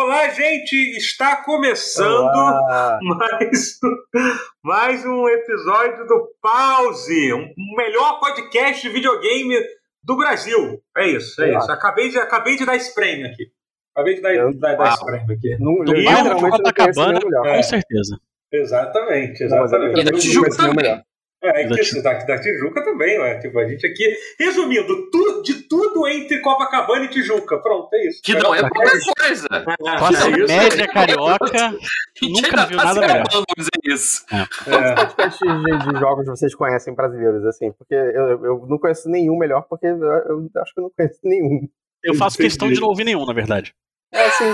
Olá, gente! Está começando Olá. mais, mais um episódio do Pause, um um melhor podcast de videogame do Brasil. É isso, é Olá. isso. Acabei de, acabei de dar esse prêmio aqui. Acabei de dar, Eu- dar, dar esse prêmio aqui. Não, Do eu bairro de Copacabana, melhor. É. com certeza. Exatamente, Não, mas eu exatamente. E da Tijuca também. É, Da que Tijuca. da, da Tijuca também, ué. Tipo, a gente aqui. Resumindo, tu- de tudo entre Copacabana e Tijuca. Pronto, é isso. Que não é pouca coisa. Ah, Classe é isso. média carioca. Gente Nunca viu tá nada melhor. vamos dizer isso. É. podcasts de, de jogos vocês conhecem brasileiros, assim? Porque eu, eu não conheço nenhum melhor, porque eu, eu acho que eu não conheço nenhum. Eu faço questão de não ouvir nenhum, na verdade. É assim. É,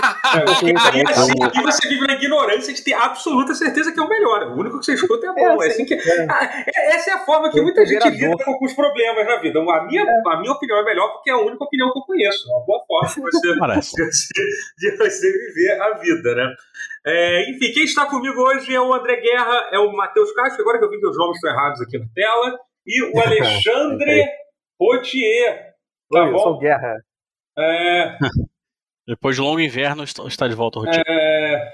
aí, assim, aqui você vive na ignorância de ter absoluta certeza que é o melhor. O único que você escuta é bom. É, É, assim que, é. É- essa é a forma que É muita gente lida com alguns problemas na vida. A minha, a minha opinião é melhor porque é a única opinião que eu conheço. É uma boa forma de você, de você, viver a vida, né? É, enfim, quem está comigo hoje é o André Guerra, é o Matheus Castro, agora que eu vi que os nomes estão errados aqui na tela, e o Alexandre Potier. Tá Oi, eu sou? Guerra. É, Depois de longo inverno, está de volta ao rotina. é,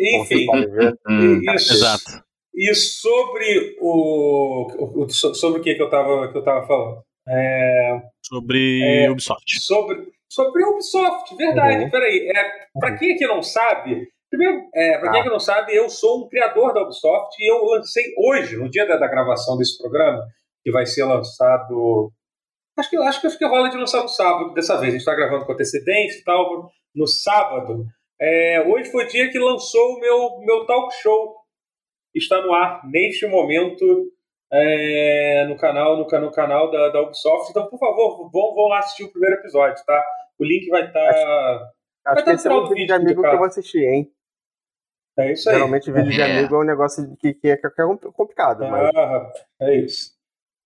enfim. Hum. isso. Exato. E sobre o, o- o- so- sobre o que, que eu estava que eu tava falando? É, Sobre É. Ubisoft. sobre sobre a Ubisoft, verdade. Uhum. Peraí, é, para quem aqui não sabe, primeiro, é, para quem Ah. aqui não sabe, eu sou um criador da Ubisoft e eu lancei hoje, no dia da, da gravação desse programa, que vai ser lançado. Acho que, acho que acho que rola de lançar no sábado dessa vez. A gente está gravando com antecedência e tal, no sábado. É, hoje foi o dia que lançou o meu, meu talk show. Está no ar neste momento é, no canal no, no canal da, da Ubisoft. Então, por favor, vão, vão lá assistir o primeiro episódio, tá? O link vai estar. Acho Vai que dar esse é no final do vídeo de amigo que cara. eu vou assistir, hein? É isso aí. Geralmente vídeo de É. amigo é um negócio que, que é, que é complicado, mas. Ah, é isso.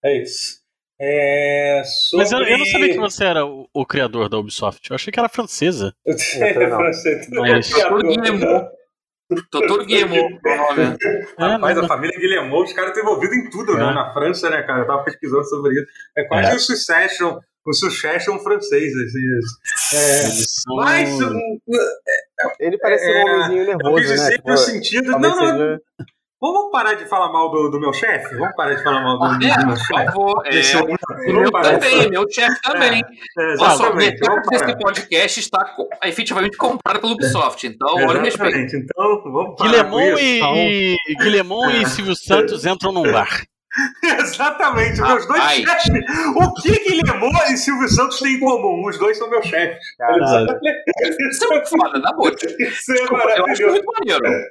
É isso. É, sobre... Mas eu, eu não sabia que você era o, o criador da Ubisoft. Eu achei que era francesa. É, francês. Mas- Criador. Guillemot. Doutor Guillemot, o nome. É, Rapaz, não, a família Guillemot, os caras estão envolvidos em tudo, né? É. Na França, né, cara? Eu tava pesquisando sobre isso. É quase É. o Succession, o Succession francês, assim. É, mas um, Ele parece É, um homenzinho eu nervoso, né? dizer Tipo, no sentido. Não, não, seja- vamos parar de falar mal do, do meu chefe? Vamos parar de falar mal do, do É, meu por chefe? favor. É, Esse o meu também, meu chefe também. É, exatamente. Vamos parar. desse podcast está co- efetivamente comprado pelo Ubisoft. Então, olha o respeito. Exatamente. Então, vamos parar isso. e, e, Guillemot e Silvio Santos entram num bar. Exatamente, meus dois Rapaz. chefes. O que Guilherme e Silvio Santos têm em comum? Os dois são meus chefes. Caralho. Isso é muito foda, na boa. Isso é Desculpa, eu acho maravilhoso. muito maneiro.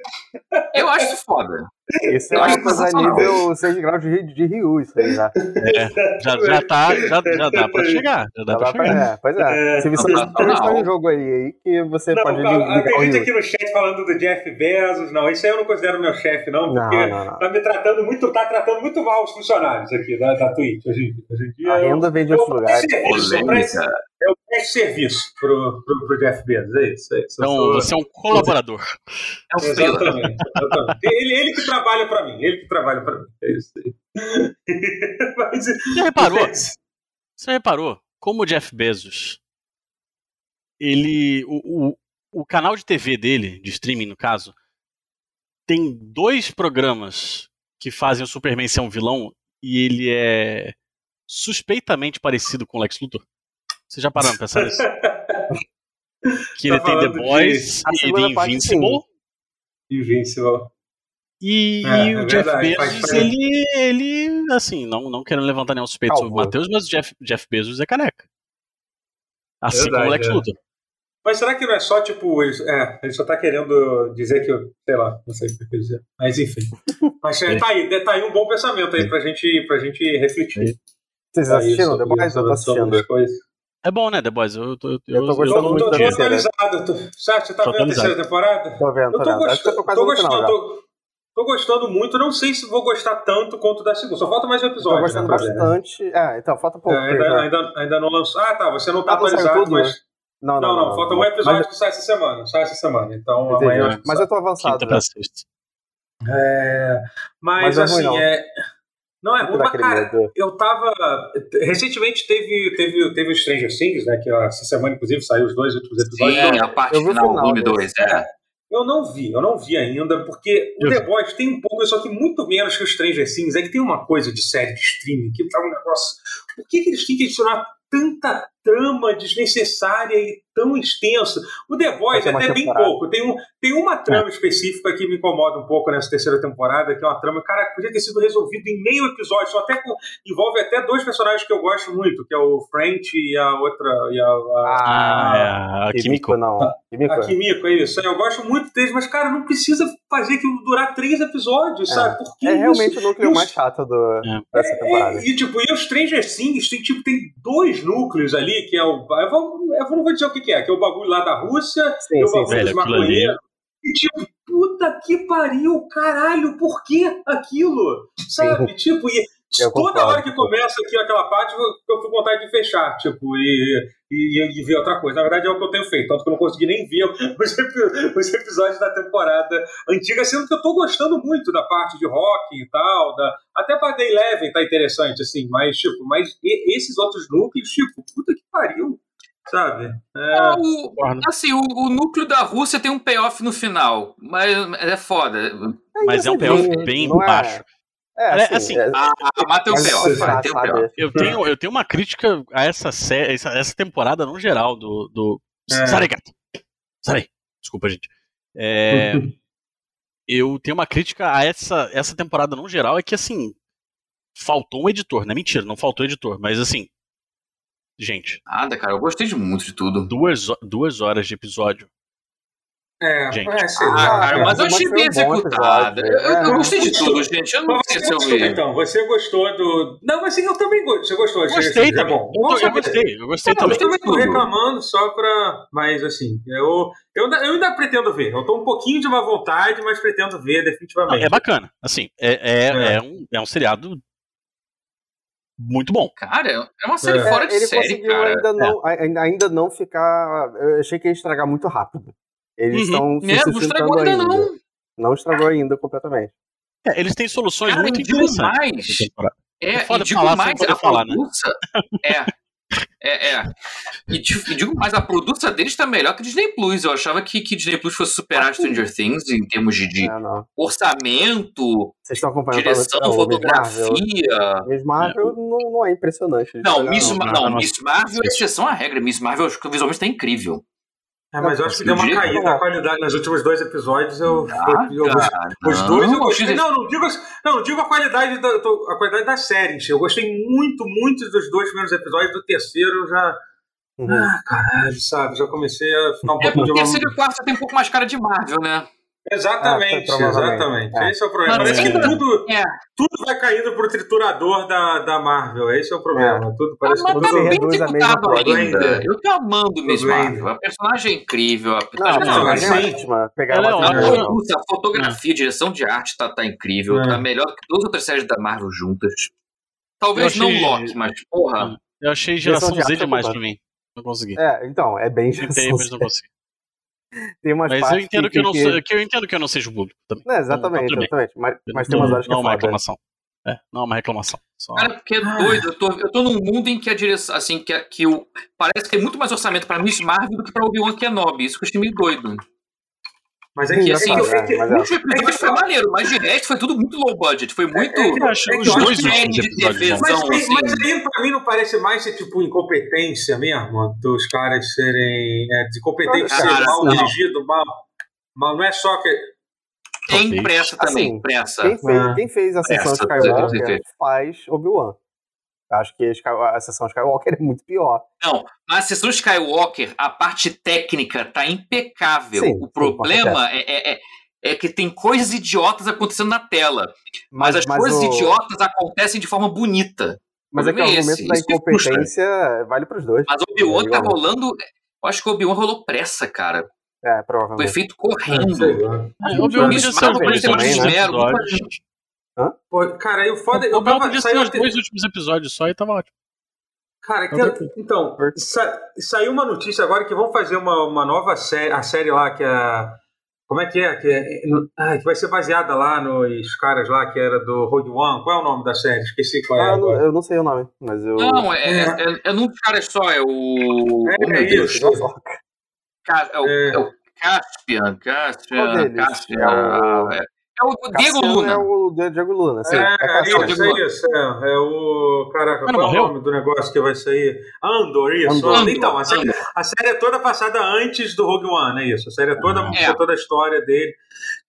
Eu acho isso foda. Isso é a nível 6 graus de, de Ryu, isso aí já. É, já, já, tá, já, já dá pra chegar. Já dá Já pra dá pra- chegar. é, pois é. É, Se você não, um jogo aí, aí que você Não, pode cara, ligar tem gente aqui no chat falando do Jeff Bezos. Não, isso aí eu não considero meu chefe, não, porque não, não. tá me tratando muito, tá tratando muito mal os funcionários aqui da, da Twitch hoje em dia. Hoje em dia A eu- renda vem de outros lugares. serviço, Polêmica. eu presto serviço pro, pro, pro Jeff Bezos, é isso. É isso. Então, sou- você é um colaborador. É o Freela. Exatamente, exatamente. Ele, ele que trabalha pra mim, ele que trabalha pra mim. É isso aí. Mas, Você reparou? Você reparou como o Jeff Bezos, ele, o, o, o canal de TV dele, de streaming no caso, tem dois programas que fazem o Superman ser um vilão e ele é suspeitamente parecido com o Lex Luthor. Você já parou pra pensar nisso? Que ele Tá tem The de- Boys e segunda The parte, Invincible. Invincible. E, É, e o é Jeff verdade, Bezos, ele, ele, assim, não, não querendo levantar nenhum suspeito sobre o. Matheus, mas o Jeff, Jeff Bezos é careca. Assim Verdade, como o Lex é. Luthor. Mas será que não é só, tipo, ele, é, ele só tá querendo dizer que, eu- sei lá, não sei o que eu quer dizer. Mas enfim. Mas é, tá, aí, tá aí um bom pensamento aí pra gente, pra gente refletir. Vocês Tá assistiram The Boys? Eu tô sobre assistindo. É bom, né, The Boys? Eu, tô- eu, Eu tô gostando tô, muito tô, da tô atualizado. Tô, Sabe, você tá Tô vendo a terceira temporada? Tô vendo, tô tô, vendo. Acho que eu gostando, tô tô final gostando, já. tô, tô gostando muito. Não sei se vou gostar tanto quanto da segunda. Só falta mais um Tô episódio. gostando né, né? bastante. Ah, então, falta pouco. É, ainda, ainda, ainda não lançou. Ah, tá. Você não tá Ah, não atualizado, tudo, né? mas. Não, Não, não, falta um episódio Mas, que sai essa semana. Sai essa semana. Então entendi. amanhã eu acho que Mas eu tô avançado. Quinta né? pra sexta. É, mas, Mas não é ruim, assim, não. é. Não é daquele cara, medo. eu tava. Recentemente teve, teve, teve Stranger Things, né? Que ó, essa semana, inclusive, saiu os dois últimos episódios. Sim, Então, a parte o final, final volume desse. 2. É. Eu não vi, eu não vi ainda, porque o The Boys tem um pouco, só que muito menos que o Stranger Things. É que tem uma coisa de série de streaming que tá um negócio. Por que, que eles têm que adicionar tanta trama desnecessária e tão extensa? O The ter é até bem pouco. Tem, um, tem uma trama específica que me incomoda um pouco nessa terceira temporada, que é uma trama, cara, que podia ter sido resolvido em meio episódio, só até com, envolve até dois personagens que eu gosto muito, que é o French e a outra. E a, a- Ah, é, a Kimiko. Kimiko não. Kimiko. a Kimiko, é isso. Eu gosto muito deles, mas, cara, não precisa fazer aquilo durar três episódios, É. sabe? Por que É isso? realmente o núcleo os- mais chato do, É. dessa temporada. É, e, tipo, e os Stranger Things tem, tipo, tem dois núcleos ali, que é o. Eu, vou, eu não vou dizer o que, é, que é o bagulho lá da Rússia Sim, e o sim, bagulho sim. Velho, dos ali- maconheiros. E, tipo, puta que pariu, caralho, por que aquilo? Sabe? Tipo, e Eu toda concordo. hora que começa aqui aquela parte, eu fico com vontade de fechar, tipo, e, e, e ver outra coisa. Na verdade, é o que eu tenho feito, tanto que eu não consegui nem ver os, os episódios da temporada antiga, sendo que eu tô gostando muito da parte de rock e tal, da, até pra Day Eleven tá interessante, assim, mas, tipo, mas e- esses outros núcleos, tipo, puta que pariu, sabe? É, Ah, o- assim, o, o núcleo da Rússia tem um payoff no final, mas é foda. Mas é um payoff bem Não é- baixo. É, É, assim, assim, é- Ah, vai, tem um sabe? payoff. Eu tenho, eu tenho uma crítica a essa série, essa, essa temporada no geral do. do... É. Sai, gato! Sai! Desculpa, gente. É, eu tenho uma crítica a essa, essa temporada no geral, é que assim. Faltou um editor, não é mentira, não faltou editor, mas assim. Gente, Nada, cara, eu gostei de muito de tudo. duas, duas horas de episódio. É, Gente. é, sei Ah, cara, mas eu achei foi bem executada. episódio. Eu, eu- eu É. gostei de tudo, gente. Eu não sei se eu vi. então. Você gostou do. Não, mas sim, eu também gostei. Você gostou? Gostei assim. É bom. Eu, eu gostei, eu gostei Eu também. também tô reclamando só pra. Mas assim, eu, eu, ainda- eu ainda pretendo ver. Eu tô um pouquinho de má vontade, mas pretendo ver Não, definitivamente. é bacana. Assim, é, é, É. é um, é um seriado muito bom. Cara, é uma série É. fora de ele série, conseguiu cara. ainda, não, ainda, ainda não ficar. Eu achei que ia estragar muito rápido. Eles Uhum. estão se É, não estragou ainda, ainda. não. Não estragou ainda completamente. É, eles têm soluções Cara, muito eu digo interessantes. mais. É, É foda e digo falar mais, a falar, né? produça. É. É, é. E, e digo mais, a produça deles tá melhor que Disney Plus. Eu achava que, que Disney Plus fosse superar Stranger Things em termos de, de É, não. orçamento, Vocês estão acompanhando direção, fotografia. Miss Marvel não, não é impressionante. Não, Olha, Miss, não, não, não, não. Miss Marvel é exceção à regra. Miss Marvel, eu acho que visualmente tá incrível. É, mas eu acho que deu uma caída não. a qualidade nos últimos dois episódios. Eu, Ah, eu, eu Os dois eu gostei. Não, não digo, não, digo a qualidade da, a qualidade da série. Eu gostei muito, muito dos dois primeiros episódios. Do terceiro eu já. Uhum. Ah, caralho, sabe? Já comecei a ficar um É pouquinho porque de o uma. terceiro e o quarto tem um pouco mais cara de Marvel, né? Exatamente, Ah, provavelmente. exatamente. É. Esse é o problema. Mas Parece que tudo, É. tudo vai caindo pro triturador da, da Marvel. Esse é o problema. Tudo parece mas que tá tudo. bem reduz a mesma executado ainda. Eu tô amando Miss Blender. Marvel. A personagem é incrível. A personagem não, não, mas é. Pegar Ela é. A a fotografia, a direção de arte tá, tá incrível. É. Tá melhor que todas as outras séries da Marvel juntas. Talvez Eu não achei- Loki, mas porra. Eu achei geração Z é demais pra mim. Não consegui. É, então, é bem geração mas não consegui. Tem umas Mas eu entendo que, eu não que- sou, que eu entendo que eu não seja o público também. Não, exatamente, exatamente. Mas, mas tem umas horas que não é é uma foda. reclamação. É, não é uma reclamação. Só... Cara, porque é doido. Eu tô, eu tô num mundo em que a direção, assim, que, que o, parece que tem muito mais orçamento pra Miss Marvel do que pra Obi-Wan Kenobi. Isso que eu achei meio doido. Mas é que assim, assim, é que- é, mas o é. último episódio foi maneiro, mas de resto foi tudo muito low budget. Foi muito. é acho é que os acho dois últimos de episódios. defesa. bons. Mas, assim. mas aí pra mim não parece mais ser tipo incompetência mesmo, dos caras serem. É, de competência Cara, ser mal não. dirigido, mal. Mal não é só que. Tem pressa também, Assim, pressa. Quem fez, Ah. quem fez a sessão Essa, Skywalker faz Obi-Wan. Acho que a sessão Skywalker é muito pior. Não, mas a sessão Skywalker, a parte técnica tá impecável. Sim, o sim, problema é, é, é- é que tem coisas idiotas acontecendo na tela. Mas, as coisas o- idiotas acontecem de forma bonita. Mas é que o problema é argumento esse, da incompetência vale pros dois. Mas o Obi-Wan É, tá rolando. Eu acho que o Obi-Wan rolou pressa, cara. É, Foi provavelmente. feito Sei correndo. É, o Obi-Wan os tem mais últimos esmero, episódios. Pô, cara, eu foda. O Eu Obi-Wan tava. podia Saiu os dois últimos episódios só e tava ótimo. Cara, que- então, sa- saiu uma notícia agora que vão fazer uma, uma nova série, a série lá que é Como é que é? Que, é, ah, que vai ser baseada lá nos caras lá que era do Rogue One. Qual é o nome da série? Esqueci qual é. Ah, não, eu não sei o nome, mas eu. Não, é, é, é, é num dos caras só, é o. É, oh, meu é Deus. isso. É o, É. é o Caspian, Caspian? Caspian. É o- É, o Diego Cassiano Luna. É o Diego Luna, sim. É, É, Cassiano. isso, é isso. É, é o. Caraca, qual é o nome do negócio que vai sair? Andor, isso. Andor. Andor. Então, a série, Andor. a série é toda passada antes do Rogue One, é isso. A série é toda, É. toda a história dele.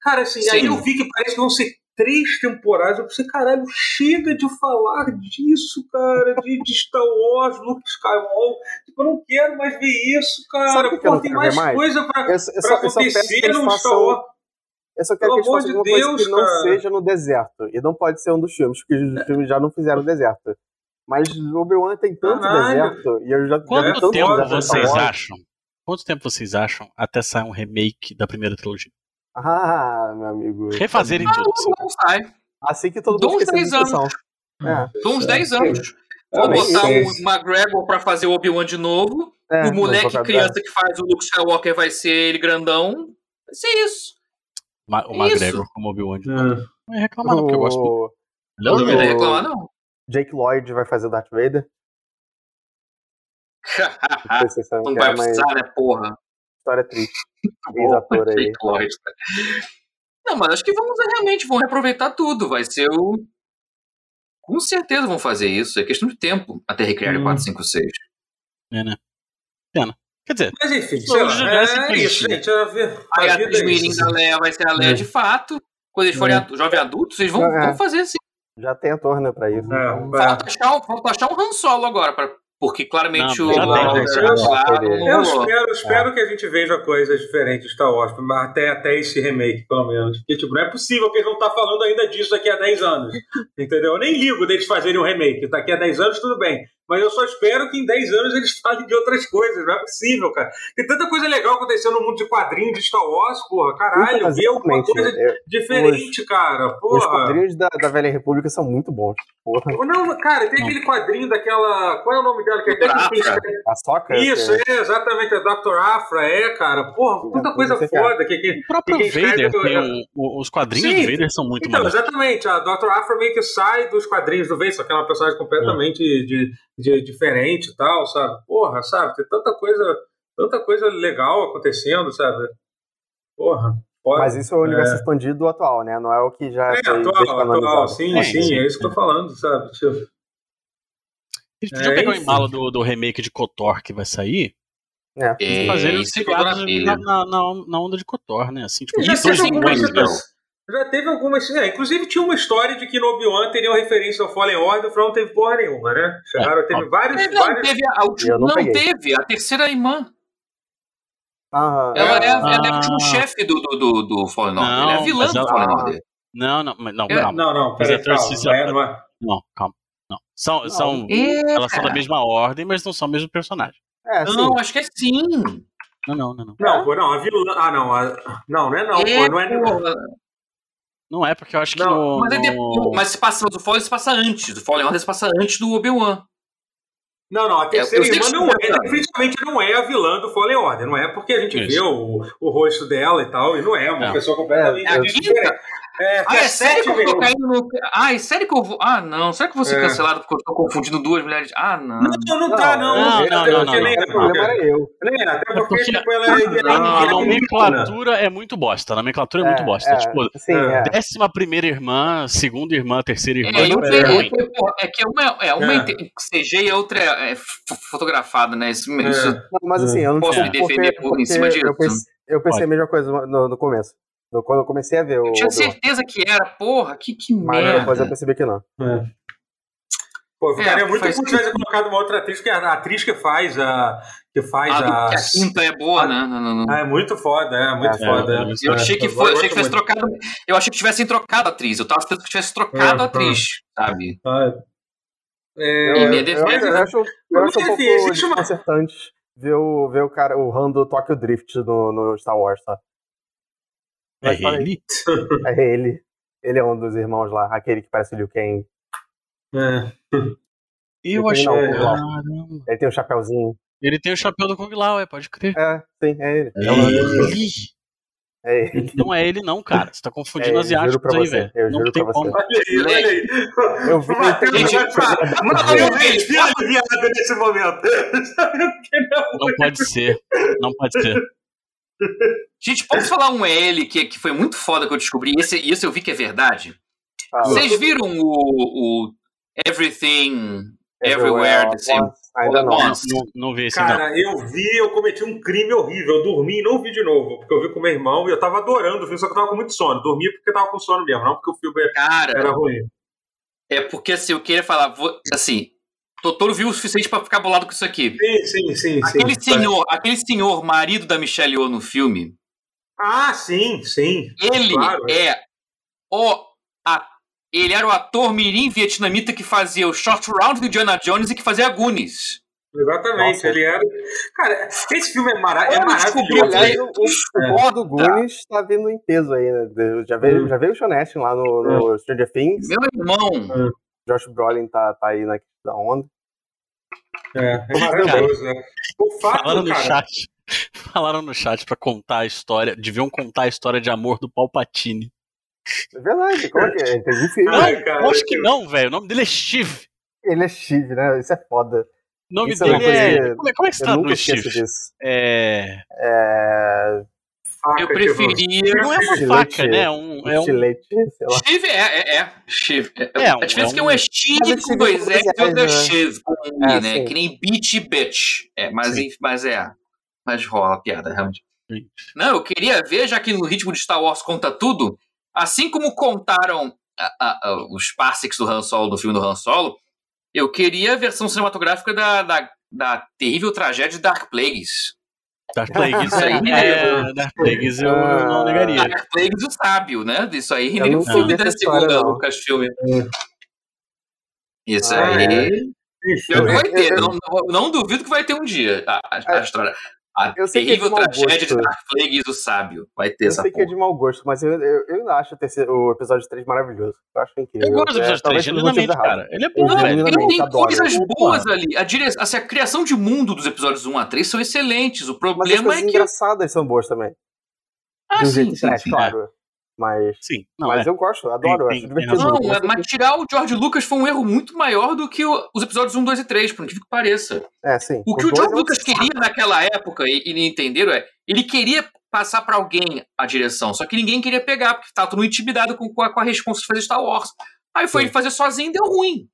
Cara, assim, Sim. aí eu vi que parece que vão ser três temporadas. Eu pensei, caralho, chega de falar disso, cara, de, de Star Wars, Luke Skywalker. Tipo, eu não quero mais ver isso, Sabe cara. o que que eu Pô, não tem quero mais ver mais? coisa pra, Eu, eu, só, pra que acontecer eles no Star. Wars. Eu só quero que eles Pelo façam amor alguma de coisa Deus, que não cara. seja no deserto. E não pode ser um dos filmes, porque os filmes já não fizeram deserto. Mas o Obi-Wan tem tanto Caralho. deserto. E eu já Quanto tanto tempo vocês acham? Quanto tempo vocês acham até sair um remake da primeira trilogia? Ah, meu amigo. Refazerem tudo. assim. Não sai. Assim que todo Dou mundo uns esquecer 10 da discussão. É. Tô uns 10 anos. Vou botar sei. o McGregor pra fazer o Obi-Wan de novo. É, o moleque não criança que faz o Luke Skywalker vai ser ele grandão. Vai ser isso. Ma- O Isso. McGregor como Obi-Wan. de- É. Não ia reclamar, não, porque eu gosto muito. O Aliás, Não eu- vai reclamar, não. Jake Lloyd vai fazer o Darth Vader. Não se não que vai é, mas precisar, né, porra? história triste. Ex-ator aí. Jake Lloyd. Não, mas acho que vamos realmente vão reaproveitar tudo. Vai ser o. Com certeza vão fazer isso. É questão de tempo até recriar o Hum. 456. É, né? Pena. Quer dizer, Mas enfim, sei lá, é é isso, gente. A, a a vida é isso. da Leia vai ser a Leia É. de fato. Quando eles forem É. adu- jovens adultos, eles vão, É. vão fazer assim. Já tem ator, né, pra isso. Então- é. Falta achar, um- falta achar um Han Solo agora. pra- porque claramente Não, o não Eu espero, espero que a gente veja coisas diferentes de Star Wars, até, até esse remake, pelo menos. Porque, tipo, não é possível que eles não estão falando ainda disso daqui a 10 anos. Entendeu? Eu nem ligo deles fazerem um remake. Daqui a 10 anos, tudo bem. Mas eu só espero que em 10 anos eles falem de outras coisas. Não é possível, cara. Tem tanta coisa legal acontecendo no mundo de quadrinhos de Star Wars, porra. Caralho, ver alguma exatamente. coisa Eu- diferente, cara. Os Porra. quadrinhos da, da Velha República são muito bons. Porra. Não, cara, tem aquele quadrinho daquela. Qual é o nome dela? Que que fez- A Soca. Isso, é, exatamente, a Dr. Afra, é, cara. Porra, quanta Não, coisa não foda que, que, o próprio E escreve Vader, é- tem o- os quadrinhos Sim. do Vader são muito Então, exatamente, a Dr. Afra meio que sai dos quadrinhos do Vader, só que é uma personagem completamente de, de- diferente e tal, sabe? Porra, sabe? Tem tanta coisa, tanta coisa legal acontecendo, sabe? Porra, foda. Mas isso é o universo expandido atual, né? Não é o que já É, foi atual, atual, sim, É, sim, sim. é isso que eu tô falando, sabe? Tipo, Eles podiam É, pegar o enfim. embalo do, do remake de KOTOR que vai sair É. e É, fazer isso eles jogou na na, na, onda de KOTOR, né? Assim, tipo, isso teve hoje não. Já teve algumas. É, inclusive tinha uma história de que no Obi-Wan teria uma referência ao Fallen Order, o Frown não teve porra nenhuma, né? Chegaram, teve vários. Não, vários... teve a, a última. Não Não, teve. A terceira irmã. Ah, Ela é, Ah. ela é o último chefe do, do, do, do Fallen Order. Ela é a Não, vilã do ela- Fallen Order. Não, não, mas não, É, calma. Não, não, peraí, é calma. Não é, não é. Não, calma. Não. São, são, É, elas são da mesma ordem, mas não são o mesmo personagem. é, sim. Não, acho que é sim. Não, não, não, não. Não, pô, não, a vilã. Ah, não. a- Não, não é não, É, pô. Não é. porra. Não é, porque eu acho que Não, no. Mas, é no- mas se passa do Fallen se passa antes. Do Fallen Order se passa antes do Obi-Wan. Não, não, a terceira eu sei irmã não é, tá- definitivamente não é a vilã do Fallen Order, não é porque a gente Isso. vê o, o rosto dela e tal, e não é uma Não. pessoa completamente É, a diferente. É, Ah, é sério que eu tô caindo no. Ah, é sério que eu vou. Ah, não. Será que eu vou ser É. cancelado porque eu tô confundindo duas mulheres? Ah, não. Não, não, não tá, não. Não, Até não, porque não, não, nem- O problema era eu. nem- Até porque, porque- tipo, ela é. é A é nomenclatura é muito bosta. A nomenclatura é, muito bosta. é, Tipo, Sim, é. décima primeira irmã, segunda irmã, terceira irmã. É, é, é, que, é uma é uma É. CG e a outra é, é fo- fotografada, né? Isso, É. isso- Não, mas assim, eu não Posso me defender por- em cima disso? Eu pensei, eu pensei Pode. a mesma coisa no começo. No- Quando eu comecei a ver o. eu tinha certeza que era, porra, que, que Mas merda. depois eu percebi que não. É. Pô, eu ficaria É, muito faz se tivesse colocado uma outra atriz, porque a atriz que faz a. que faz a. que a quinta é boa, né? Não, não, não. Ah, é muito foda, é muito É, foda. é, é. Eu achei que É, foi, eu achei que tivesse trocado. Eu achei que tivessem trocado a atriz. Eu tava esperando que tivesse trocado É, a atriz, sabe? Ah, é, Em minha eu, defesa- eu acho, eu acho um Mas, pouco enfim, existe uma- desconcertante ver o, ver o cara, o Han do Tokyo Drift no, no Star Wars, tá? É Mas aí. ele? É ele. Ele é um dos irmãos lá, aquele que parece o Liu Kang. é. Eu Ele achei. não, é. Caramba. Ele tem um chapéuzinho. Ele tem o chapéu do Kung Lao, é, pode crer. É, sim, é ele. É É o- ele. É ele. Não é ele, não, cara. Você tá confundindo É, asiáticos juro pra aí, você, velho. eu Não juro tem pra como. você. Olha aí, olha aí. Eu vi O Matheus ele- vai falar. Mano, eu respiro aliviado nesse momento. Não. Não pode ser. Não pode ser. Gente, posso falar um L que, que foi muito foda que eu descobri? Esse, esse eu vi que é verdade. Vocês viram o, o Everything Everywhere the Same? Ainda não. Nossa. Não, não vi esse, não. Cara, eu vi, eu cometi um crime horrível. Eu dormi e não vi de novo, porque eu vi com meu irmão e eu tava adorando o filme, só que eu tava com muito sono. Dormi porque eu tava com sono mesmo, não porque o filme Cara, era ruim. é porque assim, eu queria falar, vou- assim, Totoro viu o suficiente pra ficar bolado com isso aqui. Sim, sim, sim. Aquele sim. senhor, aquele senhor, marido da Michelle Yeoh no filme, Ah, sim, sim. ele Claro. é o a- ele era o ator mirim vietnamita que fazia o Short Round do Indiana Jones e que fazia Goonies. Exatamente, Nossa. ele era. Cara, esse filme é, mara... é Eu descobri, maravilhoso. Aliás, falei, o, o, o do Goonies tá vindo em peso aí, né? Já veio, Hum. já veio o Sean Astin lá no, no Stranger Things. Meu irmão, Josh Brolin tá, tá aí na da onda. É, é maravilhoso. né? O fato, Falaram no cara. chat. Falaram no chat pra contar a história. Deviam contar a história de amor do Palpatine. É verdade, como é que é? Entendi. Não, Ai, cara, eu acho que não, velho. O nome dele é Steve. Ele é Steve, né? Isso é foda. O nome Isso é dele é. Como é, como é que se nunca traduz Steve? disso. É. É. faca eu que preferia. Não é uma faca, né? Um, é um, Estilete, sei lá. Steve é, é, é. Steve. É, É, um- a diferença é que é um um- é Steve é com dois com S e outro é né? Steve com um I, É, né? Que nem Beat e Bitch. É, mas, mas é. Mas rola a piada, realmente. Não, eu queria ver, já que no ritmo de Star Wars conta tudo, assim como contaram a- a- a- os parsecs do Han Solo, do filme do Han Solo, eu queria a versão cinematográfica da, da, da terrível tragédia de Dark Plagues. Dark Plagues. Isso aí, é, Dark Plagues eu não negaria. Dark Plagues o sábio, né? Isso aí, Eu nem o nunca filme da segunda não. Lucasfilm. Isso Ah, aí. é. Que vai ter, Eu- não, não- não duvido que vai ter um dia a, a- a história. A Eu sei que é de terrível mau tragédia de gosto. Dark Plagueis o sábio. Vai ter Eu essa sei que é porra. de mau gosto, mas eu, eu, eu ainda acho o, terceiro, o episódio 3 maravilhoso. Eu acho incrível. Eu gosto do É, episódio 3, talvez pelos genuinamente, motivos errados. cara. Ele é Eu bom, Não, velho. ele tem adoro. coisas Opa. boas ali. A, dire... assim, a criação de mundo dos episódios 1 a 3 são excelentes. O Mas as problema é que. engraçadas são boas também. Ah, de um sim, jeito sim, sim. claro. Mas, Sim, não, mas é. eu gosto, adoro, eu Tem- acho tem divertido. razão. Não, Eu mas tirar o George Lucas foi um erro muito maior do que o- os episódios 1, 2 e 3, por incrível que pareça. É, sim. O que o George é Lucas saco. queria naquela época, e, e entenderam, é ele queria passar pra alguém a direção, só que ninguém queria pegar, porque tava todo mundo intimidado com, com a, com a resposta de fazer Star Wars. Aí foi Sim. ele fazer sozinho e deu ruim.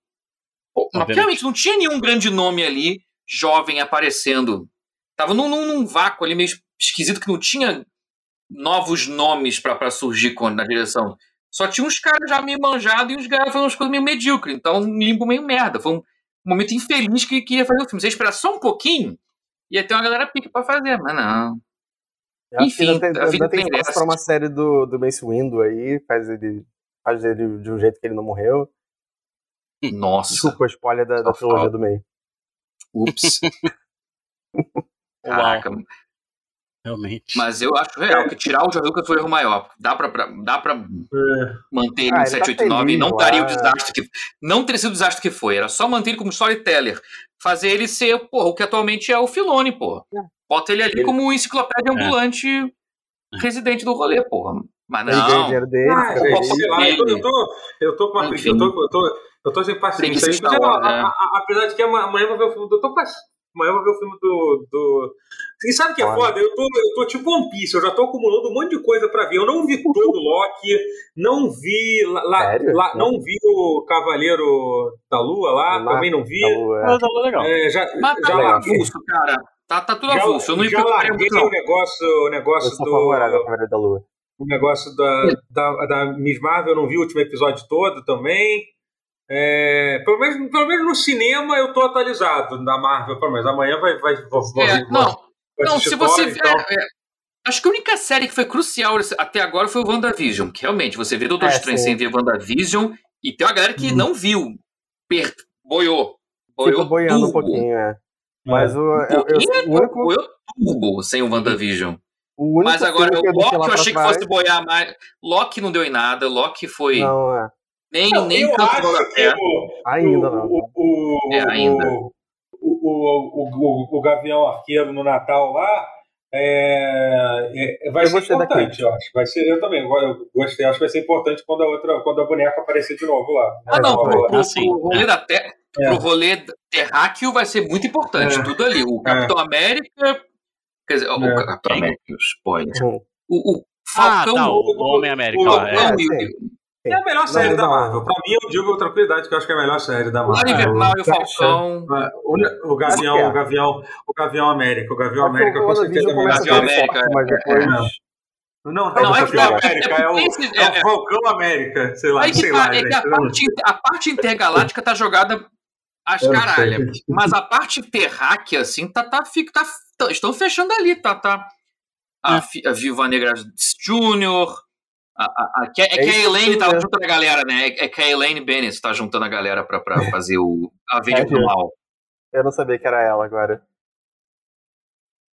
Pô, mas realmente não tinha nenhum grande nome ali, jovem, aparecendo. Tava num, num, num vácuo ali meio esquisito que não tinha novos nomes pra pra surgir na direção. Só tinha uns caras já meio manjados e uns caras fazendo umas coisas meio medíocres. Então, um limbo meio merda. Foi um momento infeliz que queria fazer o filme. Você ia esperar só um pouquinho, ia ter uma galera pique pra fazer, mas não. Eu que Enfim, ainda tem, a vida tem tem pra uma série do, do Mace Windu aí, faz ele, faz ele de um jeito que ele não morreu. Nossa. Desculpa, spoiler da, da trilogia do meio. Ups. Caraca. Realmente. Mas eu acho real que tirar o George Lucas foi o erro maior. Dá pra, pra- dá pra É. manter ele Ah, em ele tá 789 e não daria o desastre que. Não teria sido o desastre que foi. Era só manter ele como storyteller. Fazer ele ser, porra, o que atualmente é o Filone, porra. É. Bota ele ali Ele- como um enciclopédia ambulante residente do rolê, porra. Mas não. dele, Ah, eu tô, eu tô, eu tô com uma eu tô, eu tô, eu tô sem paciência. Né? apesar de que ama- amanhã eu vou ver o filme do. Eu tô pass- Amanhã eu vou ver o filme do. do... E sabe o que é Olha. foda? Eu tô, eu tô tipo One Piece, eu já tô acumulando um monte de coisa pra ver. Eu não vi todo o Loki, não vi. Lá, lá- Sério? lá- não vi o Cavaleiro da Lua lá, Lá- também não vi. Tá bom, é. Mas tá legal. É, já, Mas já tá legal. larguei, avulso, cara. Tá, tá tudo já, avulso. Eu não já larguei muito, não. o negócio, o Eu negócio sou do favorável ao Cavaleiro da Lua. o negócio da, da, da Miss Marvel, eu não vi o último episódio todo também. É, pelo, menos, pelo menos no cinema eu tô atualizado da Marvel, pelo menos. Amanhã vai. vai vou, vou, É, vou- não, vou Não, se você ver. então. é, acho que a única série que foi crucial até agora foi o WandaVision. Que realmente, você vê Doutor É, Estranho sem ver WandaVision e tem uma galera que Uhum. não viu. Per... Boiou. Fica boiando um pouquinho, é. Mas o, Um eu, eu, é o único, boiou turbo sem o WandaVision. o único Mas agora, o Loki eu achei que fosse boiar mais. Loki não deu em nada. Loki foi. Não, é. Nem, Não, nem eu acho que o, Ainda o, não. O, o, É, ainda. O, o, o, o, o Gavião Arqueiro no Natal lá, É, é, vai Eu ser importante, eu acho. Vai ser, eu também eu gostei. Acho que vai ser importante quando a outra, quando a boneca aparecer de novo lá. Ah, não, pro, rolar. pro, assim, pro rolê da ter, É. pro rolê terráqueo vai ser muito importante, É. tudo ali. O Capitão América. Quer dizer, o É. Capitão? América, spoiler. O, o Ah, Falcão. tá, o, o- o Homem-América o- lá. É. É, o-. É a melhor série da. Marvel. Pra mim, eu digo com tranquilidade que eu acho que é a melhor série da o Marvel. Lado Invernal e o Falcão. O, o Gavião, é. o Gavião, o Gavião América, o Gavião América o com certeza é começa Gavião América, forte, mas é, depois... Não, não, Não, é é o Gavião América, é é o, é é- o Falcão América, sei lá, sei tá, lá, é que gente. a parte, a parte intergaláctica tá jogada não caralhas. Mas a parte terráquea, assim, tá, tá, fica, tá, tá- estão fechando ali, tá, tá. A, É. A Viúva Negra Júnior, a, a, a, que, é que É a isso Elaine que tá eu- juntando a galera, né? É, é que a Elaine Bennett tá juntando a galera pra, pra fazer o Avenger É, do Mal. Eu não sabia que era ela agora.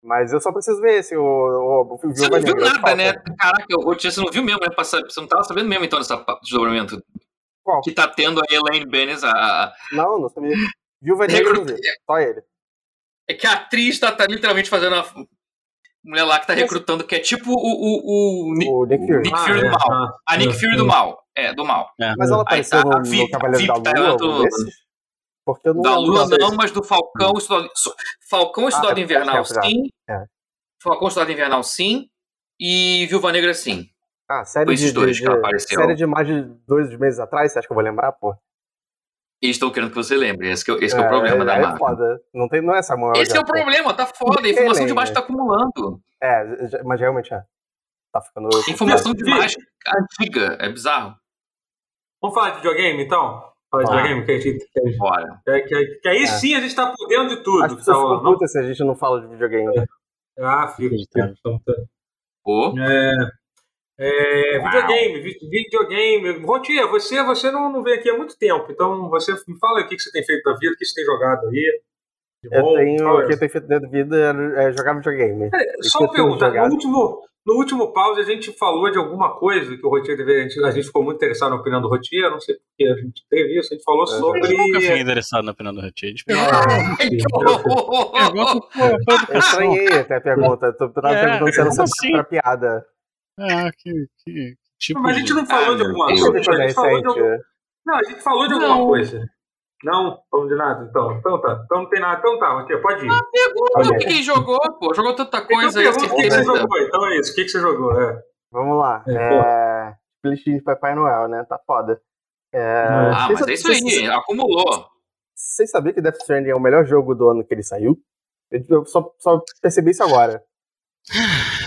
Mas eu só preciso ver esse, o, o, o Você não viu nada, falta. né? Caraca, Rotier, você não viu mesmo, né? Você não tava sabendo mesmo, então, desse desdobramento. Qual? Que tá tendo a Elaine Bennett, a, a- Não, não sabia. Viúva Negra eu não vi, só ele. É que a atriz tá, tá literalmente fazendo a mulher lá que tá recrutando, que é tipo o, o, o, Ni- O Nick Fury. Nick Ah, Fury é, do mal. ah, A Nick é, Fury é. do mal. É, do mal. Mas ela Aí apareceu tá, no, a Vi- no Cavaleiro a Vi da tá Lua, desses? Porque eu não Da Lua não, mas do Falcão e Soldado, so- Falcão e Soldado é, Invernal já. sim. É. Falcão e Soldado Invernal sim. E Viúva Negra sim. Ah, série Foi esses de, dois de, que ela apareceu. série de mais de dois meses atrás, você acha que eu vou lembrar, pô? E estão querendo que você lembre. Esse, que, é- esse que é o problema da aí é foda. Não, tem, não é Samuel Esse é o problema, tá foda. A Não informação tem, demais né? tá acumulando. É, mas realmente é. Tá ficando... Informação demais antiga. É bizarro. Vamos falar de videogame, então? Falar de Ah. videogame, que, a gente, que, Bora. que, que, que aí É. sim a gente tá por dentro de tudo. As que tá pessoas ficam rolando. putas se a gente não fala de videogame. Ah, fico. Acreditável. fico. Pô. É, é, videogame, vi- videogame. Rotier, você, você não, não vem aqui há muito tempo, então você me fala aí o que, que você tem feito da vida, o que você tem jogado aí. de Eu bom, tenho... O que eu tenho feito dentro da vida é, é jogar videogame. É, Só uma pergunta, no último, no último pause a gente falou de alguma coisa que o Rotier deveria. A gente, a gente ficou muito interessado na opinião do Rotier, não sei porque a gente teve isso, a gente falou É, sobre. Eu nunca fiquei interessado na opinião do que horror! Pergunta por por Eu estranhei até a pergunta. Tu tu tava É, perguntando se era só assim? pra piada. Ah, que, que tipo Mas a gente de... não falou Ah, de alguma coisa. Deus. A gente falou de alguma Recente. Não, a gente falou de alguma Não. coisa. Não, falamos de nada, então. Então tá. Então não tem nada. Então tá, Rotier, pode ir. Pergunta Ok. o que quem jogou, pô. Jogou tanta coisa então aí. pergunta o que, que você jogou. Então é isso. O que, que você jogou? É. Vamos lá. É, É... Playlist de Papai Noel, né? Tá foda. É... Ah, mas é isso vocês- aí. Acumulou. Vocês sabiam que Death Stranding é o melhor jogo do ano que ele saiu? Eu eu só, só percebi isso agora.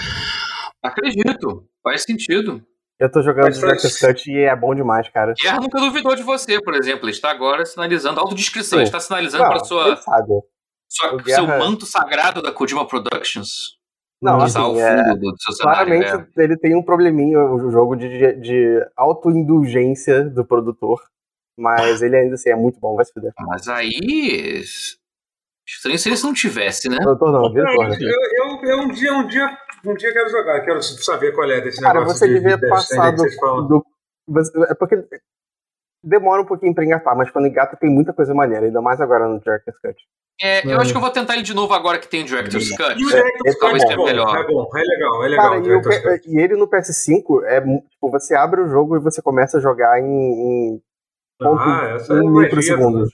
Acredito. Faz sentido. Eu tô jogando faz- Director's Cut e é bom demais, cara. Guerra nunca duvidou de você, por exemplo. Ele está agora sinalizando, autodescrição, ele está sinalizando Não, para sua, sua- o seu Guerra- manto sagrado da Kojima Productions. Não. Está ao assim, é, fundo do, seu cenário. claramente é. ele tem um probleminha, o jogo, de, de autoindulgência do produtor. Mas ele ainda assim é muito bom, vai se fuder. Mas aí. Estranho se eles não tivesse, né? Produtor não, diretor, né? Eu, eu, eu um dia, um dia, um dia quero jogar, quero saber qual é desse Cara, negócio. você de- devia de passar do, do- É porque demora um pouquinho pra engatar, mas quando engata tem muita coisa maneira, ainda mais agora no Director's Cut. É, eu acho que eu vou tentar ele de novo agora que tem o Director's Cut. E o É, Director's é Cut é bom. bom, melhor. é bom, é legal, é legal. Cara, o e, o e ele no PS5 é tipo, você abre o jogo e você começa a jogar em, em ponto Ah, essa é um microsegundos.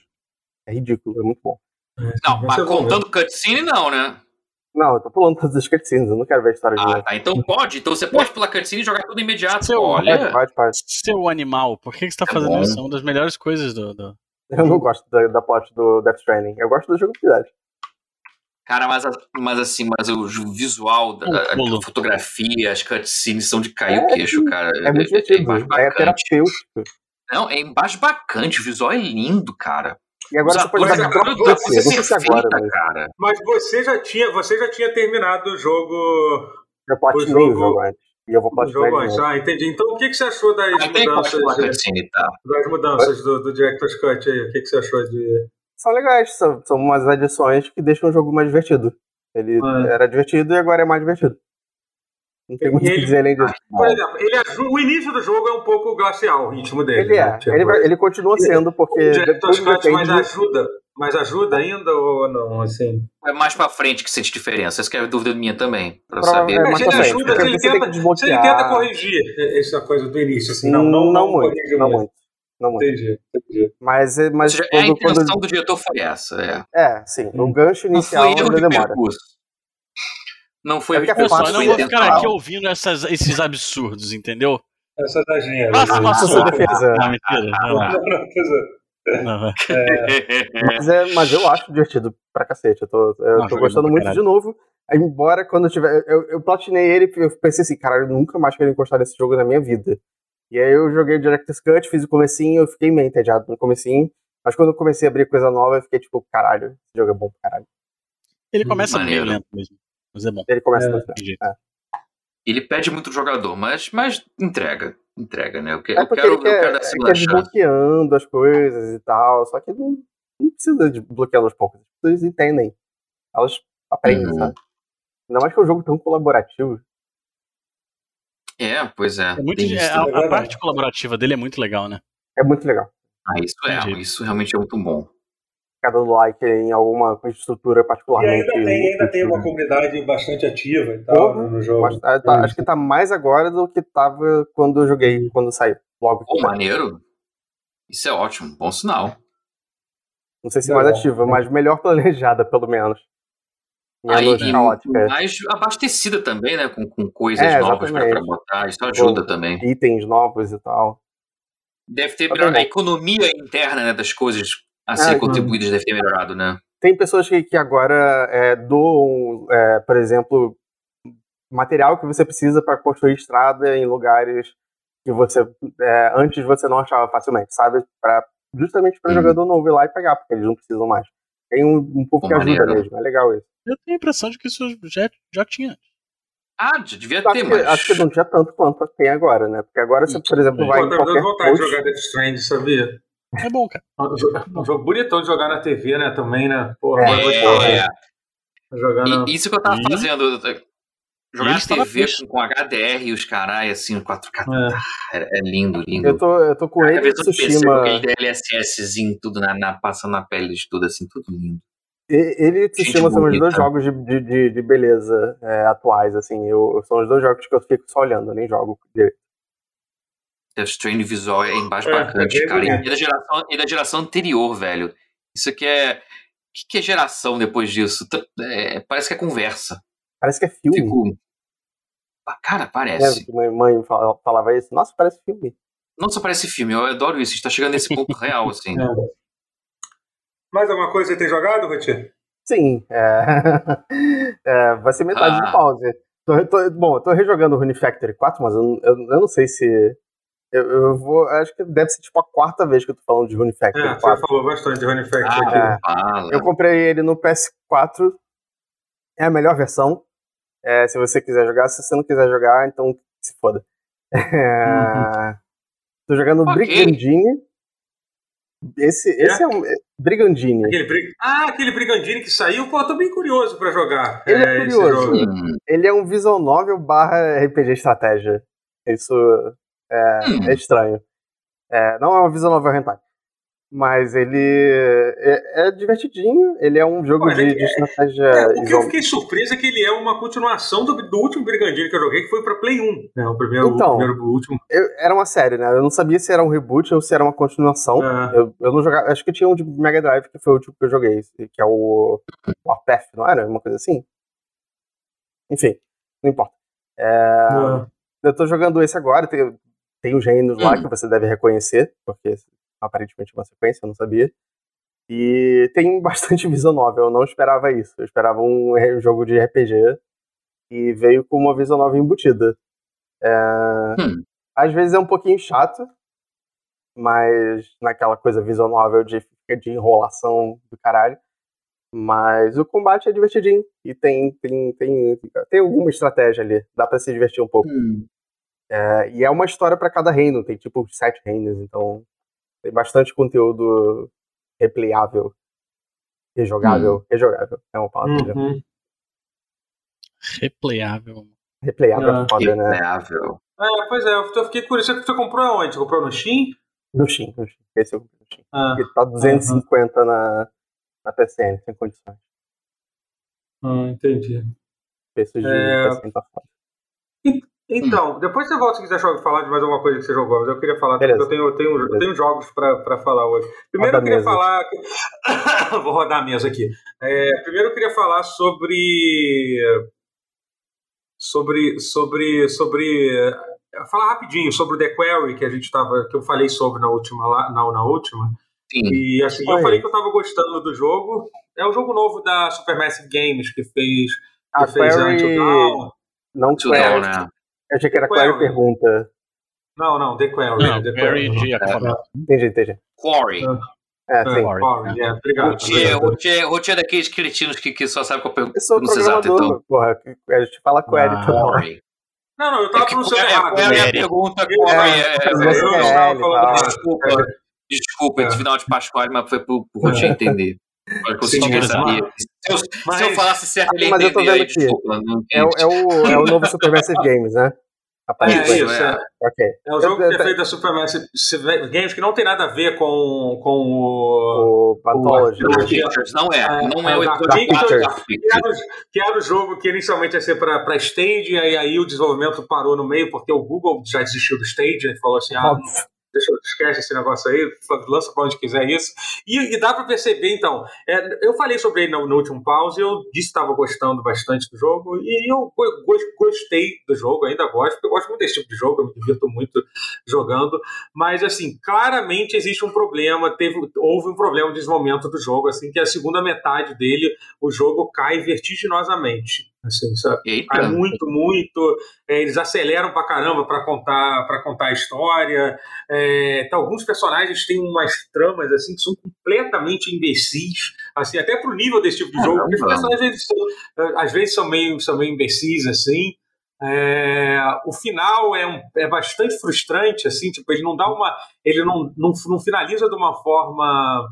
É ridículo, é muito bom. Não, mas é contando cutscene, não, né? Não, eu tô pulando todas as cutscenes, eu não quero ver a história de Ah, tá. Então pode. Então você pode pular cutscene e jogar tudo imediato. Seu- Pode, Olha. pode, pode. Seu animal, por que, que você tá É fazendo bom. isso? É uma das melhores coisas do. do... Eu não gosto da, da plot do Death Stranding. Eu gosto da jogabilidade. Cara, mas, mas assim, mas o visual, da, a- a fotografia, as cutscenes são de cair É, o queixo, cara. É muito divertido. É embasbacante. terapêutico. Não, é embasbacante. O visual é lindo, cara. E agora Os você pode atores, dar a drop coreografia PC. Não sei se é agora, mas cara. Mas você já tinha, você já tinha terminado o jogo, eu platinei o o jogo- jogo antes. E eu vou o platinar jogo antes. Ah, entendi. Então o que, que você achou das mudanças, cutscene, tá? das mudanças do, do Director's Cut aí? O que, que você achou de. São legais, são, são umas adições que deixam o jogo mais divertido. Ele É. era divertido e agora é mais divertido. Não tem muito o que ele- dizer além disso. Por exemplo, ele aju- o início do jogo é um pouco glacial, o ritmo dele. Ele é. né? Tipo, Ele, vai- ele continua sendo, porque o mas depende. ajuda. Mas ajuda ainda ou não, assim? É mais pra frente que sente diferença. Essa que é a dúvida minha também, pra Prova- saber. é, Mas mais ele pra frente, ajuda se ele, tenta, se ele tenta corrigir essa coisa do início, assim. Não, não, não, muito, corrige não muito. muito. Não muito. Entendi, entendi. Mas, é- mas seja, a quando, quando- intenção do diretor foi essa. É. É, sim. O gancho Não foi inicial erro ainda de demora. percurso. Não foi É porque é eu fácil não vou ficar aqui ouvindo essas- esses absurdos, entendeu? Essa da gênero. Próximo Não, Faça sua assunto. defesa. Não, mentira. Vai lá. não, coisa- Não, vai. Mas, é, mas eu acho divertido pra cacete. Eu tô, eu Não, tô gostando muito caralho. de novo. Embora quando eu tiver. Eu, eu platinei ele e eu pensei assim, cara, eu nunca mais quero encostar nesse jogo na minha vida. E aí eu joguei o Director's Cut, fiz o comecinho, eu fiquei meio entediado no comecinho. Mas quando eu comecei a abrir coisa nova, eu fiquei tipo, caralho, esse jogo é bom pra caralho. Ele começa Maneiro. meio lento mesmo. Mas é bom. Ele começa É, bem. Entendi. Ele pede muito jogador, mas, mas entrega. Entrega, né? Eu, que- É eu quero, ele quer, eu quero dar ele quer desbloqueando as coisas e tal, só que não, não precisa de bloquear aos poucos. As pessoas entendem. Elas aprendem, Uhum. sabe? Ainda mais que é um jogo tão colaborativo. É, pois é. É muito, é, a, a parte colaborativa dele é muito legal, né? É muito legal. Ah, isso é. Entendi. Isso realmente é muito bom. Ficar dando like em alguma estrutura E particularmente. ainda tem, ainda tem uma comunidade bastante ativa e tal Porra, no jogo. Mas, ah, tá, acho que tá mais agora do que tava quando eu joguei, quando saiu. Logo Pô, saiu. maneiro. Isso é ótimo. Bom sinal. Não sei se Legal. mais ativa, mas melhor planejada, pelo menos. Aí, Menos e caótica. mais abastecida também, né? Com, com coisas É, novas pra, pra botar. Isso ajuda também. Itens novos e tal. Deve ter Tá A economia interna né, das coisas a serem É, contribuídas deve ter melhorado, né? Tem pessoas que, que agora é, doam, é, por exemplo, material que você precisa para construir estrada em lugares que você é, antes você não achava facilmente, sabe? Pra, justamente para o Uhum. jogador novo ir lá e pegar, porque eles não precisam mais. Tem um, um Pô, que ajuda mesmo, é legal isso. Eu tenho a impressão de que isso já, já tinha. Ah, já devia Acho ter, que, mas. acho que não tinha tanto quanto tem agora, né? Porque agora você, por exemplo, vai Pô, em dando qualquer vontade de jogar Death Stranding, sabia? É bom, cara. Um jogo, um jogo bonitão de jogar na TV, né? Também, né? Porra, É, mas vou te falar, É, jogar na... e- isso que eu tava E- fazendo. Jogar na TV com, com HDR e os carai, assim, 4K. É. É, é lindo, lindo. eu tô, eu tô com ele Tsushima. aquele DLSSzinho, tudo na, na- passando na pele de tudo, assim, tudo lindo. E- Ele e Tsushima são os dois jogos de, de, de, de beleza é, atuais, assim. Eu, são os dois jogos que eu fico só olhando, eu nem jogo direito. Death Stranding visual é embaixo É, é cara. bem E da, geração, e da geração anterior, velho. Isso aqui é. O que, que é geração depois disso? É, parece que é conversa. Parece que é filme. Fico. Ah, Cara, parece. Que Minha mãe fala- falava isso. Nossa, parece filme. Só parece filme, eu adoro isso. A gente tá chegando nesse ponto real, assim. É. Mais alguma coisa que você tem jogado, Rotir? Sim, é... é, vai ser metade Ah. do pause. Tô, tô- bom, eu tô rejogando o Rune Factory 4, mas eu, eu, eu não sei se. Eu, eu vou. Acho que deve ser tipo a quarta vez que eu tô falando de Rune Factory É, você 4. falou bastante de Rune Factory Ah, aqui. É. fala. Eu comprei ele no PS4. É a melhor versão. É, se você quiser jogar, se você não quiser jogar, então se foda. É, Tô jogando Ok. Brigandine. Esse, esse é um. é, Brigandine. Aquele, brig- ah, aquele Brigandine que saiu, pô, eu tô bem curioso pra jogar. Ele é esse curioso. jogo. Hum, Ele é um visual novel barra RPG estratégia. Isso é, Hum. é estranho. É, não é uma visual novel hentai. Mas ele é, é divertidinho. Ele é um jogo é de, de estratégia É, o que eu fiquei surpreso é que ele é uma continuação do, do último Brigandine que eu joguei, que foi pra Play 1. Né? O primeiro, Então. o primeiro o último. Eu- era uma série, né? Eu não sabia se era um reboot ou se era uma continuação. É. Eu, eu não jogava. Acho que tinha um de Mega Drive, que foi o último que eu joguei, que é o Warpath, não era? Uma coisa assim? Enfim, não importa. É, É. Eu tô jogando esse agora, tem, tem os reinos lá Hum. que você deve reconhecer, porque aparentemente é uma sequência, eu não sabia. E tem bastante visão novel, eu não esperava isso. Eu esperava um jogo de RPG e veio com uma visão novel embutida. É, Hum. Às vezes é um pouquinho chato, mas naquela coisa visual novel de, de enrolação do caralho. Mas o combate é divertidinho e tem, tem, tem, tem alguma estratégia ali, dá pra se divertir um pouco. hum. É, e é uma história pra cada reino, tem tipo sete reinos, então tem bastante conteúdo replayável, rejogável, rejogável, é uma palavra. Uhum. Replayável. Replayável Ah, é foda, né? Repleável. É, pois é, eu fiquei curioso. Você comprou aonde? Você comprou no Steam? No Steam, no Steam. Esse eu comprei no Steam. Ah, Ele tá 250 na, na PSN, sem condições. Ah, entendi. Preço de É. PSN tá foda. Então, depois você volta se quiser falar de mais alguma coisa que você jogou, mas eu queria falar, porque eu tenho, eu tenho, eu tenho jogos pra pra falar hoje. Primeiro eu Roda a queria falar. Vou rodar a mesa aqui. É, primeiro eu queria falar sobre. Sobre. Sobre. Sobre. Falar rapidinho sobre o The Quarry que a gente tava. que eu falei sobre na última. Na, na última. Sim. E assim, eu Oi. falei que eu tava gostando do jogo. É o jogo novo da Supermassive Games que fez. Que A fez Query- Until Dawn. Não Tudo bem, Query. né? Eu achei que era Query. Query pergunta. Não, não, The Quarry. Não, The Quarry. de acampamento. Entendi, entendi. Quarry. É, É, sim. Quarry, Quarry, é, obrigado. O Tia, o Tia, o Tia é daqueles cretinos que, que só sabe qual pergunta. Eu sou programador, então. porra. A gente fala Query Ah. Quarry. Não, não, eu É tava que pronunciando errado. Quarry é a pergunta, É, Quarry é... é, é- eu é estava falando tá? errado. Desculpa, desculpa, É. esse final de Pascoal, mas foi pro, Rotinho entender. Eu consegui Sim, mas- sabia. Se eu, se mas- eu falasse certo, ele Mas eu tô vendo aqui. desculpa. Não É, o- é, o, é o novo Supermassive Games, né? É, Aparece aí. isso, é. Ok. É um jogo Eu- que é eu- feito da Supermassive Games que não tem nada a ver com, com o. O o- Pictures, não é. É, Não é é o o episódio Pictures. 4 Dark Que era, o- o jogo que inicialmente ia ser para Stage, e aí, aí o desenvolvimento parou no meio, porque o Google já desistiu do Stage, e falou assim: ah, Óbvio. Deixa, esquece esse negócio aí, lança pra onde quiser isso. E, e dá pra perceber, então, é, eu falei sobre ele no, no último pause, eu disse que estava gostando bastante do jogo, e eu go- gostei do jogo, ainda gosto, porque eu gosto muito desse tipo de jogo, eu me divirto muito jogando, mas, assim, claramente existe um problema, teve, houve um problema de desenvolvimento do jogo, assim, que a segunda metade dele, o jogo cai vertiginosamente, assim, sabe? Eita. Cai muito, muito. É, eles aceleram pra caramba pra contar, pra contar a história. É, então, alguns personagens têm umas tramas assim que são completamente imbecis, assim, até pro nível desse tipo de jogo, porque os personagens são, eh, às vezes são meio, são meio imbecis, assim. É, o final é, um- é bastante frustrante, assim, tipo, ele não dá uma. Ele não, não, não finaliza de uma forma.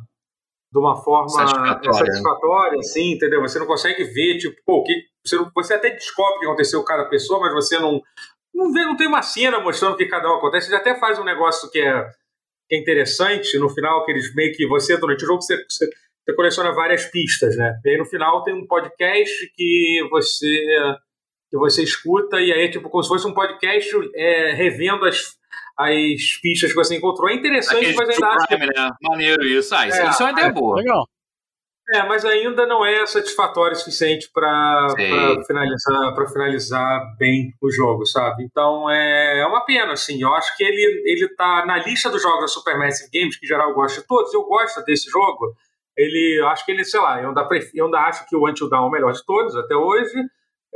De uma forma Satisfatória. satisfatória, assim, entendeu? Você não consegue ver, tipo, pô, o que, você, não- você até descobre o que aconteceu com cada pessoa, mas você não, não vê, não tem uma cena mostrando o que cada um acontece. Ele até faz um negócio que é, que é interessante no final, que eles meio que você, durante o jogo, você, você, você coleciona várias pistas, né? E aí no final tem um podcast que você que você escuta e aí é tipo como se fosse um podcast é, revendo as, as pistas que você encontrou. É interessante, Aquele mas ainda acho né? Maneiro isso. Ah, isso, É, isso é uma ideia é, boa. Legal. É, mas ainda não é satisfatório o suficiente para finalizar para finalizar bem o jogo, sabe? Então é, é uma pena, assim. Eu acho que ele ele tá na lista dos jogos da Supermassive Games, que em geral eu gosto de todos. Eu gosto desse jogo. Ele, eu acho que ele, sei lá, eu ainda, pref- eu ainda acho que o Until Dawn é o melhor de todos até hoje.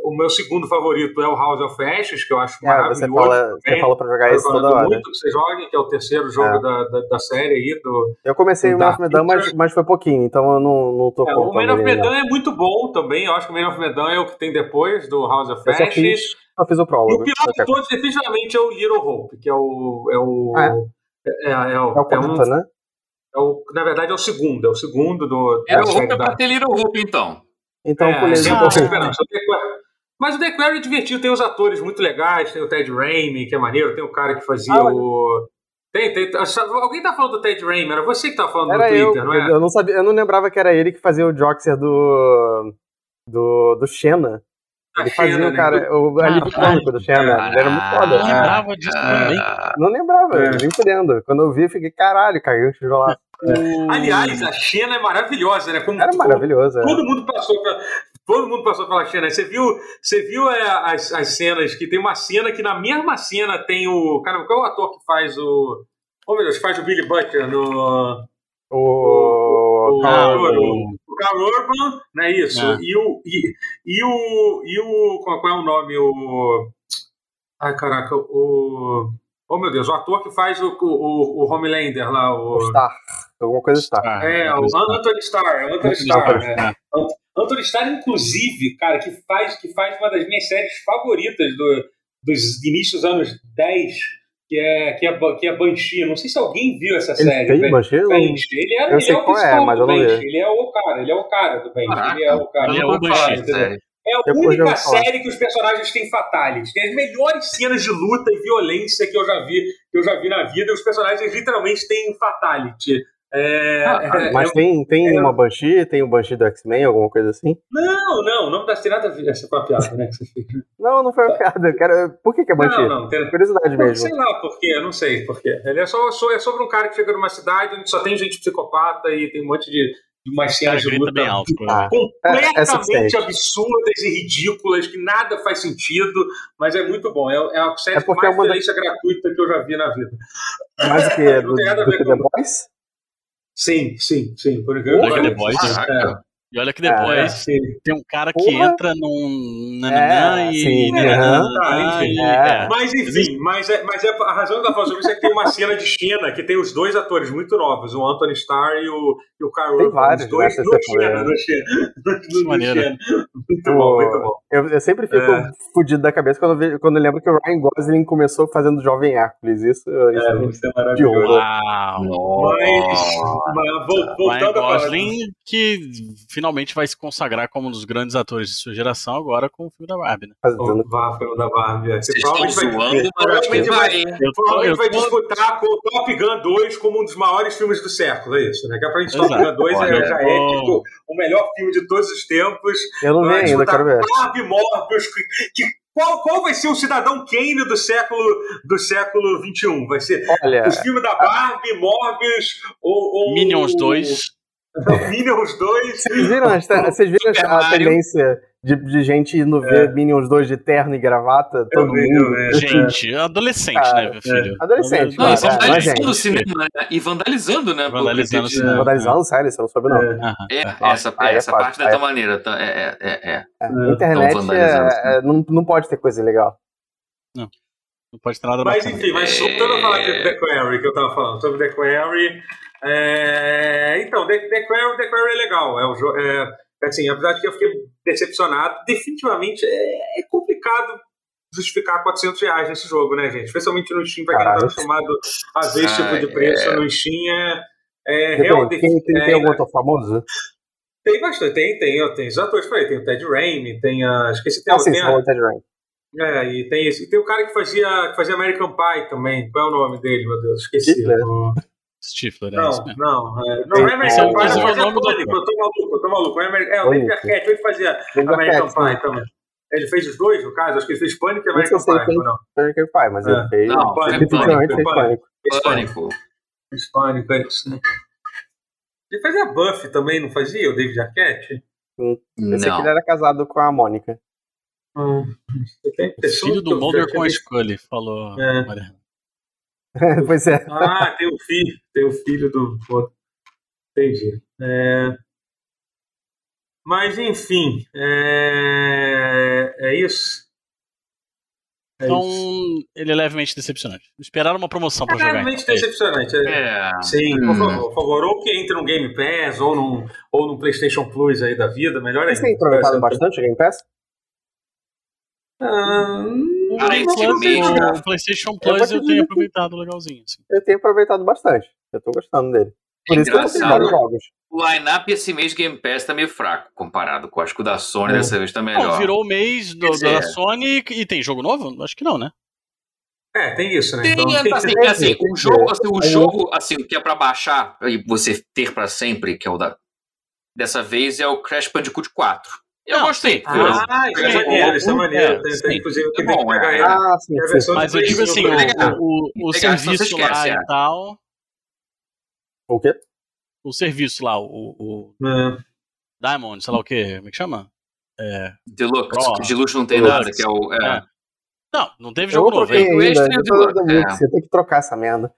O meu segundo favorito é o House of Ashes, que eu acho É, maravilhoso. você, fala, você falou pra jogar isso toda hora. muito que você jogue, que é o terceiro jogo É. da, da, da série aí, do, Eu comecei O o Man of Medan, mas, mas foi pouquinho, então eu não, não tô É, o Man of. Medan é muito bom também. Eu acho que o Man of Medan é o que tem depois do House of Eu só fiz, só fiz o E prólogo. o pior de todos, definitivamente, é o Little Hope, que é o. É o. Ah, é, é, é o, É o é um- né? é o- na verdade, é o segundo. É o segundo do. Era o Hoop é pra ter Little Hoop, então. Então É, eu pulei tem uma pouquinho. esperança. Mas o The Quarry é divertido, tem os atores muito legais, tem o Ted Raimi, que é maneiro, tem o cara que fazia Ah, o. Tem, tem. Alguém tá falando do Ted Raimi, era você que tá falando Era no eu, Twitter, não é? eu não sabia, eu não lembrava que era ele que fazia o Joxer do do, do Xena. Ele fazia Xena, o né? cara, o alívio Caralho. cômico do Xena. Ele era muito Eu foda. não lembrava disso também. Ah, Não lembrava, É. eu vim fudendo. Quando eu vi, eu fiquei, caralho, caiu um tijolo. Aliás, a Xena é maravilhosa, né? Como, Era como- maravilhoso. é. Todo mundo passou pela, todo mundo passou pela Xena. Você viu, você viu é, as, as cenas que tem uma cena que na mesma cena tem o. Caramba, qual é o ator que faz o. Oh meu Deus, faz o Billy Butcher no. O. o, Carl Urban, não é isso? É. E o. E, e o. E o. Qual, qual é o nome? O. Ai, caraca, o. Oh meu Deus, o ator que faz o, o, o Homelander lá, o. o Star. Alguma coisa Star. Ah, É, o Anthony Starr, o Anthony Starr, né? Anthony Starr, inclusive, cara, que faz, que faz uma das minhas séries favoritas do, dos inícios dos anos 10, que é, que, é, que é Banshee. Não sei se alguém viu essa Ele série. Ben- Banshee? Ele é, Eu ele sei é o qual é, mas do eu não vi. Banshee. Ele é o cara, ele é o cara do Banshee. Ele é o cara. Ele é o Banshee. É a Depois única série que os personagens têm fatality. Tem as melhores cenas de luta e violência que eu já vi, que eu já vi na vida. E os personagens literalmente têm fatality É, Ah, é- Mas é- tem, tem é- uma Banshee, tem o Banshee do X-Men, alguma coisa assim? Não, não, não tem nada a ver. Essa foi a piada, né? Que você fez. Não, não foi uma piada. Eu quero... Por que, que é Banshee? Não, não, tem, Curiosidade Não, mesmo. sei lá por quê, não sei por quê. Ele é, só, só- é sobre um cara que chega numa cidade onde só tem gente psicopata e tem um monte de, de umas cara cenas de luta bem alto. Ah, provavelmente. é, é completamente absurdas e ridículas, que nada faz sentido, mas é muito bom. É, é a série É porque mais é uma da- violência gratuita que eu já vi na vida. Mais do que do, do com- The Boys? Sim, sim, sim. Por que The. Boys. Caraca. E olha que É, sim. tem um cara que Porra. entra num. nananã É, e. sim, nananã, aham. Tá, enfim. e- É. é. Mas enfim, mas, é, mas é, a razão que eu falo sobre isso é que tem uma cena de China que tem os dois atores muito novos, o Anthony Starr e o, e o Carl Tem vários, os dois né, do se você China, do China. Muito bom, muito bom. Eu, eu sempre fico É. fudido da cabeça quando, eu ve- quando eu lembro que o Ryan Gosling começou fazendo Jovem Hércules. Isso, isso É, isso é maravilhoso. Uau! Mas, mas vol- Ryan voltando a falar Gosling, que finalmente vai se consagrar como um dos grandes atores de sua geração agora com o filme da Barbie, né? fazendo. o filme da Barbie. é. Vocês estão provavelmente vai- zoando, provavelmente vai. vai- Eu tô, Provavelmente eu vai disputar com o Top Gun 2 como um dos maiores filmes do século, é isso, né? Que pra gente Top. Gun 2 é- Olha, já é tipo, o melhor filme de todos os tempos. Eu não vi ainda, quero ver. Barbie Morbius. Que, que- qual, qual vai ser o cidadão Kane do século, do século XXI? Vai ser Olha, os filmes da Barbie, Morbius ou. ou Minions 2. Minions 2. vocês viram, as vocês viram a tendência de, de gente indo ver Minions 2 de terno e gravata? Todo vi, mundo. vi. Gente, adolescente, Cara, né, meu filho? Adolescente, Não, e é, não é vandalizando o cinema, né? E vandalizando, né? Vandalizando Porque o cinema. Vandalizando, sério, você não soube não. É. É, Ah, essa, é essa parte é tua maneira. tá? É, é, é, é. É, É. Internet é- é- não, não pode ter coisa legal. Não pode ter nada Mas bacana. enfim, mas É. voltando a falar de The Quarry, que eu tava falando, sobre The Quarry. É, Então, The, The, Quarry, The Quarry é legal. É um jogo. É, assim, apesar de que eu fiquei decepcionado, definitivamente é, é complicado justificar 400 reais nesse jogo, né, gente? Especialmente no Steam, pra quem não tá Caralho. acostumado a ver esse tipo de preço é. no Steam. É, é, Depende, real- tem, tem, tem é, algum outro famoso? tem bastante, tem, tem, tem os atores, falei, tem o Ted Raimi, tem a. Esqueci, tem, Ah, sim, tem você a, falou Ted Raimi. É, e tem esse. E tem o cara que fazia, que fazia American Pie também. Qual é o nome dele, meu Deus? Esqueci. O- Stifler, é Não, isso mesmo. não. É, não, é American é Pie, é é do Pânico, eu tô maluco, eu tô maluco. É, Amer- é o David. Arquette, ele fazia American. Pie também. Ele fez os dois, no caso? Acho que ele fez Pânico e American Pie, fez. não? American Pie, mas É. ele fez. Não, Pânico, Pânico. Pânico. Fez Pânico. Pânico. Pânico, é isso. né? Ele fazia Buffy também, não fazia? O David Arquette? Eu sei que ele era casado com a Mônica. Hum, eu Filho eu do Mulder com a. Scully, falou É. Mariana. pois é. Ah, tem o filho, tem o filho do. Entendi. É, Mas enfim, é, é isso. É Então, isso. ele é levemente decepcionante. Esperaram uma promoção pra É jogar. realmente então. decepcionante. é. É. Sim, Hum. por favor, por favor, ou que entre no Game Pass ou num, ou num PlayStation Plus aí da vida, melhor ainda. Têm aproveitado bastante o Game Pass? Ah, O Cara, o. PlayStation Plus eu dizer tenho aproveitado legalzinho. Assim. Eu tenho aproveitado bastante. Eu tô gostando dele. Por É isso que eu engraçado. jogos. O line-up esse mês Game Pass tá meio fraco comparado com acho que o da Sony Hum. dessa vez tá melhor. virou o mês do, é. da Sony e tem jogo novo? Acho que não, né? É, tem isso, né? Tem, Então, assim, tem- assim, tem- o jogo, assim, o jogo, assim, que é pra baixar e você ter pra sempre, que é o da. Dessa vez é o Crash Bandicoot 4. Eu Não, gostei. Ah, isso é Sim, maneiro, isso é é, maneiro. Tem, sim. tem, inclusive, eu É tenho bom, que pegar é. Ah, sim, É Mas eu digo assim, o, o, o Legal, serviço lá e é. tal. O quê? O serviço lá, o, o É. Diamond, sei lá o quê, como é que chama? Deluxe. Ó, de luxo não tem Deluxe. nada, que é o. é. É. Não, não teve Eu jogo novo, ainda. o eu Deluxe, muito, é. Você tem que trocar essa merda.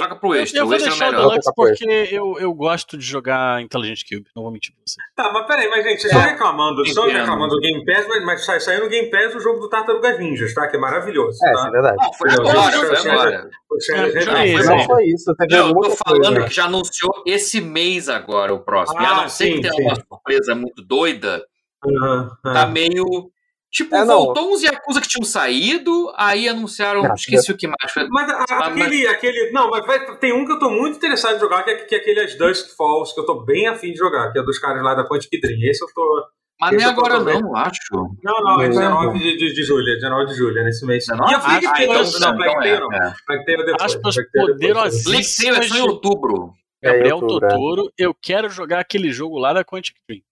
Troca pro extra. Eu o vou extra é deixar o melhor. Deluxe porque eu, eu gosto de jogar Intelligent Cube, não vou mentir pra você. Tá, mas peraí, mas gente, vocês É. estão reclamando, estão reclamando do Game Pass, mas, mas sai- saiu no Game Pass o jogo do Tartarugas Ninjas, tá? Que é maravilhoso. É, tá? é verdade. Não, foi Eu- agora, eu- foi eu- agora. É, é, é, é, foi Não é. bom. só isso, teve eu tô falando coisa. que já anunciou esse mês agora o próximo. e a Ah, não ser sim, que tenha sim. uma surpresa muito doida, aham. tá meio. Tipo, É, não. voltou uns Yakuza que tinham saído, aí anunciaram. Não, esqueci o que mais. Foi- Mas a- Ah, aquele, aquele. Não, mas vai- tem um que eu tô muito interessado em jogar, que é, que é aquele As Dusk Falls, que eu tô bem afim de jogar, que é dos caras lá da Quantic Dream. Esse eu tô. Mas nem eu agora também. não, acho. Não, não, é Não. 19 de, de, de julho, é 19 de julho, é nesse mês. 19? E a Plague Ah, Tale, então não, não, não, então é, não. é. Tale depois. Aspas poderosíssimas. Black Tail é só em outubro. É, Gabriel outubro, é. Totoro, eu quero jogar aquele jogo lá da Quantic Dream.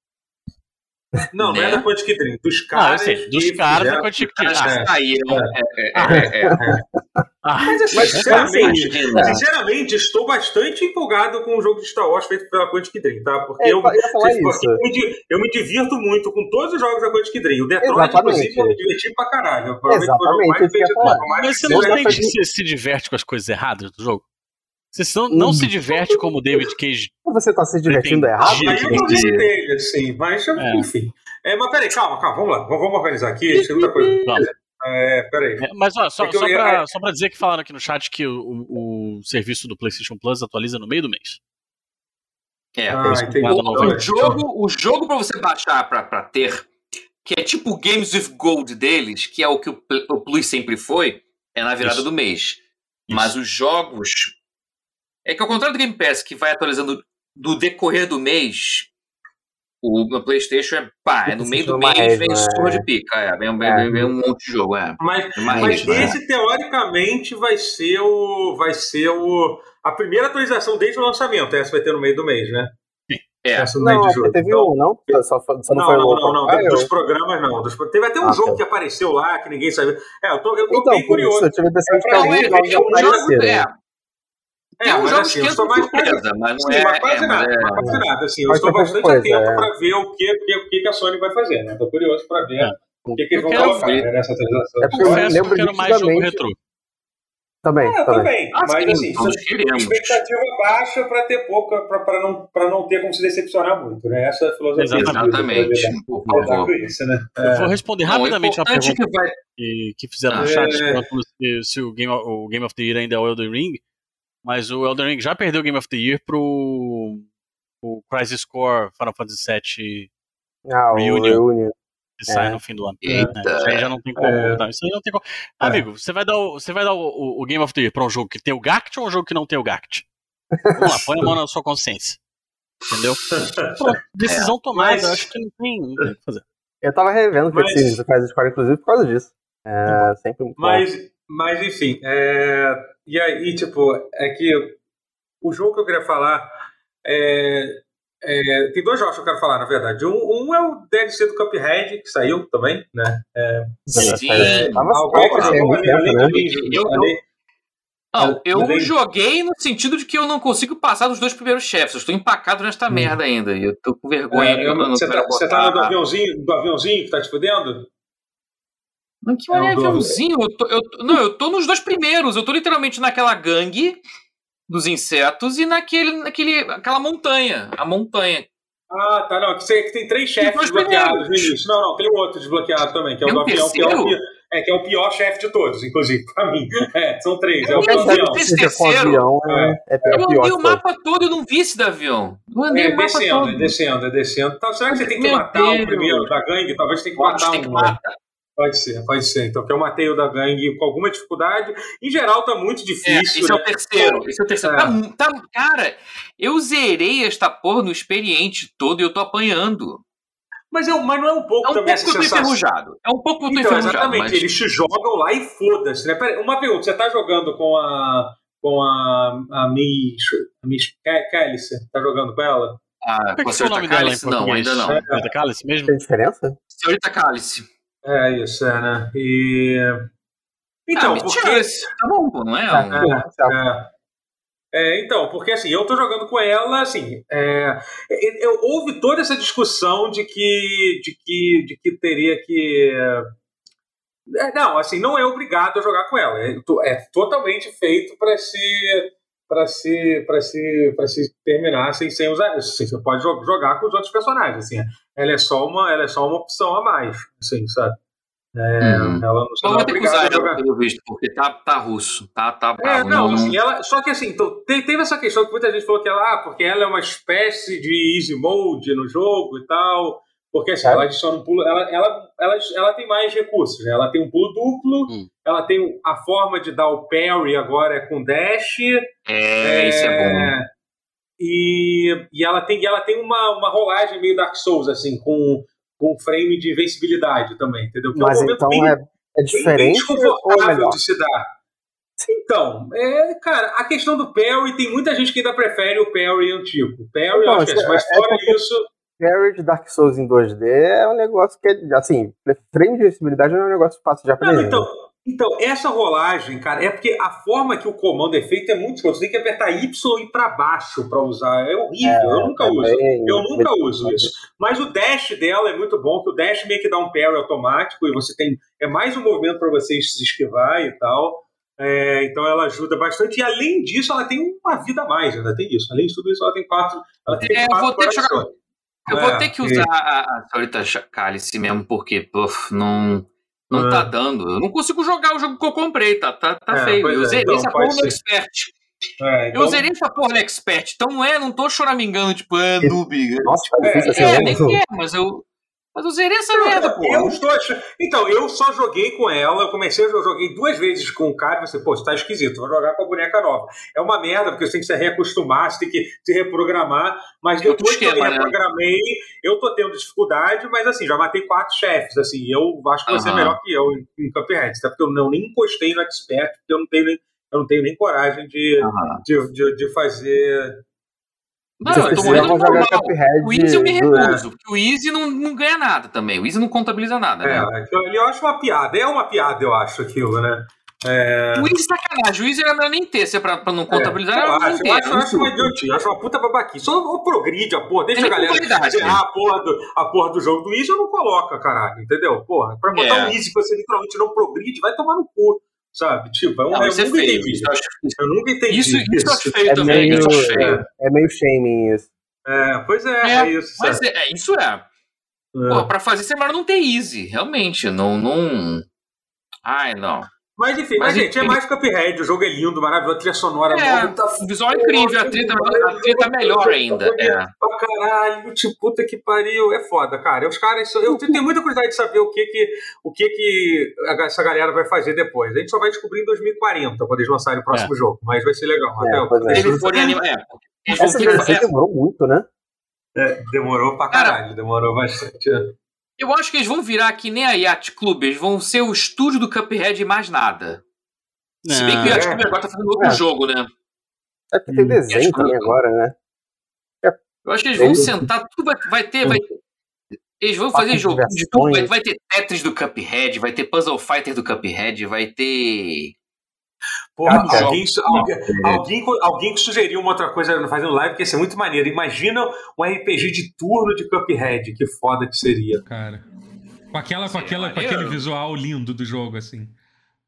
Não, não é Né? da Quantic Dream, dos caras. sei, dos caras da Quantic Os Dream. caras Ah, que saíram. É, é, é, é. ah, Mas assim, Mas, sinceramente, sinceramente, estou bastante empolgado com o jogo de Star Wars feito pela Quantic Dream, tá? Porque É, eu, eu eu, me, eu me divirto muito com todos os jogos da Quantic Dream. O Detroit, Exatamente. inclusive, eu me diverti pra caralho. Provavelmente foi o jogo Exatamente, Mas você não se diverte com as coisas erradas do jogo? Você não, não Hum. se diverte como o David Cage. Você tá se divertindo Entendi. errado? Aí eu não Entendi. dele, assim, mas É. enfim. É, mas peraí, calma, calma, vamos lá. Vamos, vamos organizar aqui. Segunda coisa. Vamos. É, peraí. É, Mas ó, só, É eu só, ia- pra, só pra dizer que falaram aqui no chat que o, o, o serviço do PlayStation Plus atualiza no meio do mês. É. Ah, isso novo. O Então, jogo, o jogo pra você baixar pra, pra ter, que é tipo o Games with Gold deles, que é o que o, o Plus sempre foi, é na virada Isso. do mês. Mas os jogos. É que ao contrário do Game Pass, que vai atualizando do decorrer do mês, o no PlayStation é pá, é no meio do é mês mais, vem né? surra de pica, é, vem, vem, É. vem, vem um monte de jogo, é. Mas, É mas isso, né? esse, teoricamente, vai ser o. Vai ser o. A primeira atualização desde o lançamento. Essa vai ter no meio do mês, né? É. Não, de que teve Então, um, não? Só, só não, Não, foi não, não, não, Profile? Dos programas, não. Dos- teve até um Ah, jogo tá. que apareceu lá que ninguém sabia. É, eu tô, eu tô Então, bem por isso, curioso. eu tive a de que É, alguns é, é um jogo, apareceram. é, É, uns mas assim, que eu estou mais surpresa, mas não Sim, é. mas quase é, mas nada, é- mas quase nada. Assim, eu estou bastante coisa, atento é. para ver o que, o que, o que que a Sony vai fazer. Né? Estou curioso para ver É. o que, que eles Eu vão quero colocar ver. né, nessa atualização. É Eu porque eu confesso que eu quero mais jogo retrô. Também, É, eu também. Ah, mas sim, assim, queremos. expectativa baixa para ter pouca, para não, pra não ter como se decepcionar muito. Né? Essa é a filosofia. Exatamente, por Cuidado favor. com isso, né? Eu vou responder Não, rapidamente a é pergunta que vai que, que fizeram Ah. no chat É. perguntando se, se o, Game, o Game of the Year ainda é o Elden Ring. Mas o Elden Ring já perdeu o Game of the Year pro o Crisis Core Final Fantasy VII Ah, o Reunion. Reunion. que sai É. no fim do ano. Eita. né? Isso aí já não tem como. É. não, isso aí não tem como. É. Amigo, você vai dar, o, você vai dar o, o- o Game of the Year pra um jogo que tem o Gact ou um jogo que não tem o Gact? Vamos lá, põe a mão na sua consciência. Entendeu? Pronto, decisão tomada, Mas- eu acho que não tem, não tem o que fazer. Eu tava revendo Mas- cutscenes do Crisis Core, inclusive, por causa disso. É sempre muito bom. Mas, enfim, é, e aí, tipo, é que o jogo que eu queria falar é, é, tem dois jogos que eu quero falar, na verdade. Um, um é o DLC do Cuphead, que saiu também, né? Sim. Eu- eu- além- Não, eu joguei no sentido de que eu não consigo passar dos dois primeiros chefes. Eu estou empacado nesta merda ainda. E eu tô com vergonha. é, eu não, não você, tá, você tá no do aviãozinho, do aviãozinho que tá te fudendo? Não, que É o mané do- aviãozinho. Eu tô, eu, não, eu tô nos dois primeiros. Eu tô literalmente naquela gangue dos insetos e naquele, naquele, aquela montanha. A montanha. Ah, tá, não. é Que, você, que tem três chefes desbloqueados no início. Não, não, tem um outro desbloqueado também, que é o Tem do um avião, que é o, é, que é o pior chefe de todos, inclusive, pra mim. É, são três. É o avião. o seja com terceiro. avião é, é, É. pior Eu pior andei de o mapa todo e não vi esse da avião. Eu andei É, o mapa descendo, todo. é descendo, é descendo. Então, será que você tem que Meu matar o primeiro da gangue? Talvez tenha que matar tem que um. matar. Pode ser, pode ser. Então, que eu matei o da gangue com alguma dificuldade. Em geral, tá muito É, difícil. esse é né? o terceiro. Esse é o terceiro. É. Tá tá- cara, eu zerei esta porra no experiente todo e eu tô apanhando. Mas, eu, mas não é um pouco É um também pouco que essa eu tô sensação. enferrujado. É um pouco que eu tô Então, enferrujado. exatamente. Mas... Eles te jogam lá e foda-se. Né? Pera, uma pergunta: você tá jogando com a. Com a. A Miss. A Miss Cálice? Tá jogando com ela? Ah, é com que a foi o senhorita nome dela em Cálice? Não, ainda não. É da Cálice mesmo? Tem diferença? Senhorita Cálice. É isso, é, né? E. Então, ah, porque. tira esse. Tá bom, pô, não é? Certo. É. É, então, porque assim, eu tô jogando com ela, assim, é, eu, houve toda essa discussão de que, de que, de que teria que. é, não, assim, não é obrigado a jogar com ela. É, é totalmente feito para se para se para se para se terminar sem, sem usar. Assim, você pode jo- jogar com os outros personagens. Assim, ela é só uma ela é só uma opção a mais, assim, sabe? É, Uhum. Ela não, Não não é ter que usar ela, pelo visto, porque tá, tá russo. Tá, tá É, bravo. não, assim, ela, só que assim, então, te- teve essa questão que muita gente falou que ela, ah, porque ela é uma espécie de easy mode no jogo e tal, porque assim, É. ela adiciona um pulo, ela, ela, ela, ela tem mais recursos, né? Ela tem um pulo duplo, Hum. ela tem a forma de dar o parry agora é com dash, É, isso é bom. e, e ela tem, e ela tem uma, uma rolagem meio Dark Souls, assim, com, com frame de invencibilidade também, entendeu? Que é um Mas então bem- é, é bem diferente é desconfortável de se dar. Então, é, cara, a questão do Perry, tem muita gente que ainda prefere o Perry antigo. O Perry, Então, eu acho que é, é- mas é fora porque- isso. Parry de Dark Souls em 2D é um negócio que é, assim, frame de sensibilidade não é um negócio fácil de Não, aprender. então, né? então, essa rolagem, cara, é porque a forma que o comando é feito é muito escroto. Você tem que apertar Y e ir pra baixo pra usar. É horrível, eu nunca É uso. bem- Eu nunca uso isso. Mas o dash dela é muito bom, que o dash meio que dá um parry automático e você tem. É mais um movimento para você se esquivar e tal. É, então ela ajuda bastante. E além disso, ela tem uma vida a mais, ainda tem isso. Além de tudo isso, ela tem quatro. Ela tem É, eu quatro vou ter que jogar-. Eu É, vou ter que e- usar a, a senhorita Cálice mesmo, porque puf, não, não É. tá dando. Eu não consigo jogar o jogo que eu comprei, tá, tá, tá É, feio. Eu é, zerei então, essa porra no ser. Expert. É, então- Eu zerei essa porra no Expert, então não é, não tô choramingando, tipo, ah, noob. Nossa, difícil assim, É, né? nem é, mas eu. Mas eu zerei essa merda, pô. Eu estou achando... Então, eu só joguei com ela, eu comecei, eu joguei duas vezes com o cara e você, pô, isso tá esquisito, vou jogar com a boneca nova. É uma merda, porque você tem que se reacostumar, você tem que se reprogramar, mas Outro depois que eu me esquema, né? reprogramei, eu tô tendo dificuldade, mas assim, já matei quatro chefes, assim, eu acho que você é Aham. melhor que eu em, em Cuphead, até porque eu não, nem encostei no Expert, porque eu não tenho nem, eu não tenho nem coragem de, Aham. de, de, de fazer... Não, Vocês eu tô precisavam morrendo de jogar normal. Cuphead O Easy eu me recuso, porque o Easy não, não ganha nada também. O Easy não contabiliza nada, É, né? aquilo ali eu acho uma piada, é uma piada, eu acho, aquilo, né? É... O Easy é sacanagem. O Easy era melhor nem ter, se é pra, pra não contabilizar, eu era acho, eu acho, eu acho uma eu acho uma puta babaquice. Só ou progride a porra, deixa Tem a galera zerar né? a porra, do, a porra do jogo do Easy, eu não coloca, caralho, entendeu? Porra, pra botar É. um Easy que você literalmente não progride, vai tomar no cu, sabe? Tipo, é um, Não, eu isso é nunca feio. entendi. Isso eu acho, Eu nunca entendi isso, isso eu acho feio É também. meio, Isso acho feio. é, é meio shaming isso. É, pois é, é, É, isso. Mas sabe? é, é, isso é. É. Pô, pra fazer isso é melhor não ter easy, realmente. Não. não... Ai, não. Mas enfim, mas, Mas gente, é mais Cuphead, o jogo é lindo, maravilhoso, a trilha sonora É, nova, tá o visual é incrível, a trilha, a trilha tá melhor ainda. É. pra caralho, tipo, puta que pariu, é foda, cara. Os caras, eu tenho muita curiosidade de saber o que que, o que, que essa galera vai fazer depois. A gente só vai descobrir em 2040, quando eles lançarem o próximo jogo, mas vai ser legal. É, Até o- é. Eles forem anima... é, eles Essa é, demorou muito, né? É, demorou pra caralho, demorou bastante. É. Eu acho que eles vão virar que nem a Yacht Club, eles vão ser o estúdio do Cuphead e mais nada. Se bem que o. Yacht É. Club agora tá fazendo outro É. jogo, né? É porque tem Hum, desenho acho que também agora, né? Eu acho que eles vão Eles- sentar, tudo vai, vai ter. Vai, eles vão fazer jogo de tudo. Vai, vai ter Tetris do Cuphead, vai ter Puzzle Fighter do Cuphead, vai ter. Porra, alguém, alguém, alguém, alguém que sugeriu uma outra coisa fazendo live que ia ser muito maneiro. Imagina um RPG de turno de Cuphead, que foda que seria. Cara. Com, aquela, com, aquela, com aquele visual lindo do jogo, assim.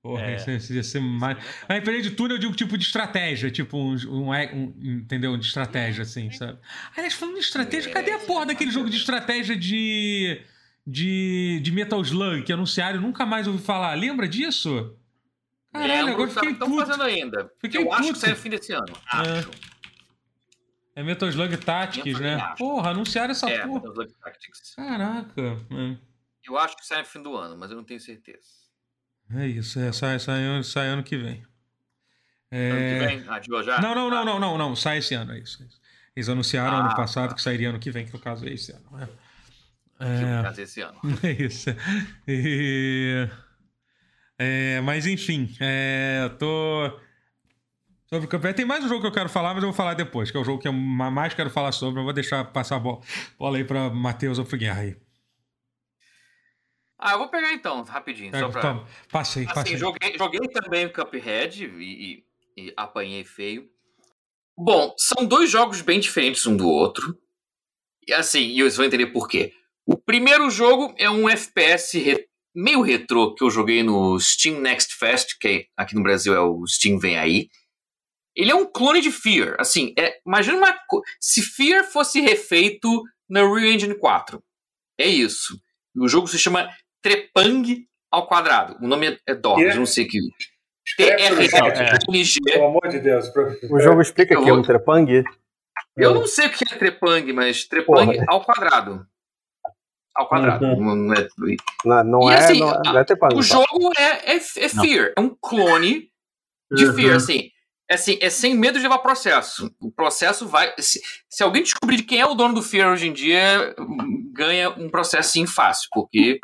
Porra, É. isso, isso ia ser mais. A RPG de turno eu digo tipo de estratégia, tipo um, um, um- entendeu? De estratégia, assim, sabe? Aliás, falando de estratégia, cadê a porra daquele jogo de estratégia de. de, de Metal Slug que anunciaram e nunca mais ouvi falar? Lembra disso? Caralho, Lembro, agora fiquei estão puto. fazendo ainda. Fiquei eu acho puto. que sai no fim desse ano. Acho. É Metal Slug Tactics, né? acho. Porra, anunciaram essa É, porra. Metal Slug Tactics. Caraca. É. Eu acho que sai no fim do ano, mas eu não tenho certeza. É isso, é, sai, sai, ano- sai ano que vem. Ano que É... vem? Adiou já? Não, não, não, não, não, não, sai esse ano, é isso. é isso. Eles anunciaram Ah, ano passado tá. que sairia ano que vem, que no caso é esse ano. né? Que É, caso esse ano. é isso. E- é, mas enfim, é, eu tô. Sobre o campeonato. Tem mais um jogo que eu quero falar, mas eu vou falar depois, que é o jogo que eu ma- mais quero falar sobre. Eu vou deixar passar a bola, bola aí pra Matheus ou Guerra aí. Ah, eu vou pegar então, rapidinho. Só Pega, pra... toma, passei, Assim, passei. joguei, joguei também o Cuphead e, e, e apanhei feio. Bom, são dois jogos bem diferentes um do outro. E assim, e vocês vão entender por quê. O primeiro jogo é um FPS re- meio retrô que eu joguei no Steam Next Fest, que aqui no Brasil é o Steam Vem Aí. Ele é um clone de Fear. Assim, é, imagina uma, se Fear fosse refeito na Unreal Engine 4. É isso. O jogo se chama Trepang ao quadrado. O nome é- é Dogs, não sei que. T-R-N-G. Pelo amor de Deus. O jogo explica Eu que é um trepang. Eu não sei o que é Trepang, mas Trepang ao quadrado. Ao quadrado. Uhum. Não- não é- Não, não E é, assim, não, é- não é. O jogo é, é, é Fear. É um clone de Uhum. Fear. Assim, é assim, é sem medo de levar processo. O processo vai. Se, se alguém descobrir de quem é o dono do Fear hoje em dia, ganha um processo sim fácil, porque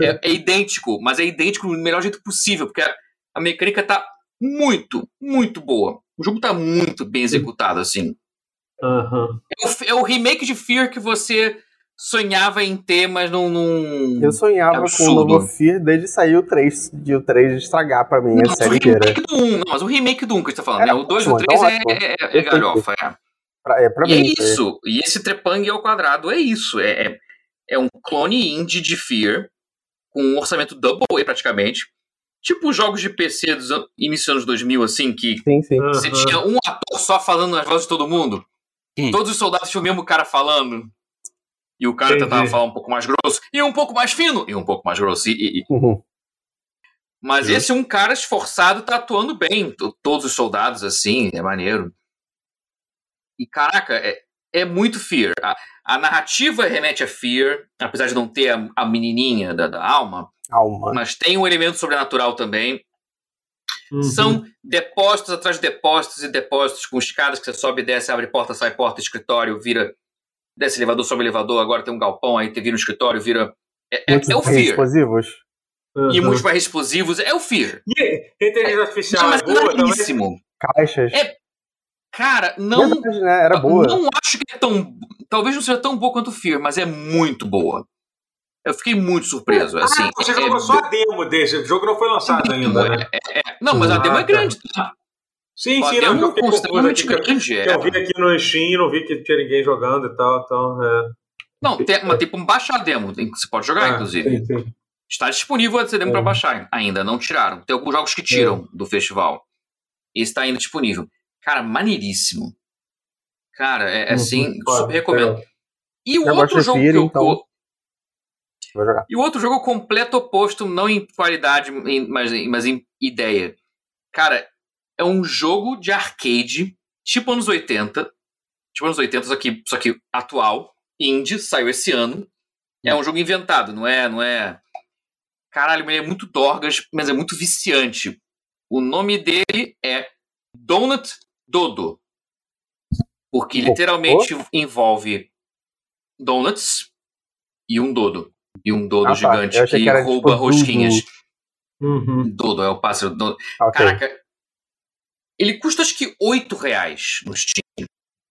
é, é idêntico, mas é idêntico do melhor jeito possível, porque a, a mecânica tá muito, muito boa. O jogo tá muito bem executado, assim. Aham. É o, é o remake de Fear que você sonhava em ter, mas não. não... Eu sonhava com o novo Fear desde sair o 3, de o 3 estragar pra mim Não, a mas o série inteira. remake do 1, não, mas o remake do 1 que a gente tá falando, É, né? O 2 e o ótimo, 3 então é, é, é Perfeito. galhofa, é. Pra, é, pra E é mim. isso. E esse Trepang ao quadrado é isso. É, é, é um clone indie de Fear, com um orçamento double A praticamente. Tipo os jogos de PC dos início dos anos 2000, assim, que Sim, sim. Você tinha um ator só falando nas vozes de todo mundo. Hum. Todos os soldados tinham o mesmo cara falando. E o cara Entendi. tentava falar um pouco mais grosso, e um pouco mais fino, e um pouco mais grosso. E, e- e- Uhum. Mas esse é um cara esforçado, tá atuando bem. to- Todos os soldados, assim, é maneiro. E caraca, é, é muito Fear. A, a narrativa remete a Fear, apesar de não ter a, a menininha da, da alma, Alma. mas tem um elemento sobrenatural também. Uhum. São depósitos atrás de depósitos e depósitos com escadas que você sobe e desce, abre porta, sai porta, escritório, vira. Desce elevador, sobe elevador, agora tem um galpão, aí vira um escritório, vira. É, é, é o Fear. explosivos. Uhum. E muitos barris explosivos, é o Fear. E a inteligência artificial Não, é mas boa também? Caixas. É, Cara, não. Verdade, né? Era boa. Não acho que é tão. Talvez não seja tão boa quanto o Fear, mas é muito boa. Eu fiquei muito surpreso. Assim, ah, você é- jogou só a demo desse. O jogo não foi lançado ainda, né? é- é- não, mas a demo é grande. Tá? Sim, sim, não. Eu consideravelmente aqui. que- É. Eu vi aqui no Steam não vi que tinha ninguém jogando e tal, então. É. Não, tem, mas tem como baixar a demo. tem- Você pode jogar, Ah, inclusive. sim, sim. Está disponível essa demo É. para baixar. Ainda não tiraram. Tem alguns jogos que tiram do festival. E está ainda disponível. Cara, maneiríssimo. Cara, é assim, Uhum, super recomendo. E o Eu outro jogo que eu, então. Vou jogar. E o outro jogo é o completo oposto, não em qualidade, mas, em- mas em ideia. Cara, é um jogo de arcade, tipo anos 80. Tipo anos 80, só que, só que atual. Indie, saiu esse ano. É um jogo inventado, não é. Não é... Caralho, ele é muito dorgas, mas é muito viciante. O nome dele é Donut Dodo. Porque Oh, literalmente envolve donuts e um dodo. E um dodo Ah, tá. gigante achei que, era, rouba tipo, rosquinhas. Uhum. Dodo é o pássaro. Dodo. Ok. Caraca, ele custa acho que 8 reais no Steam.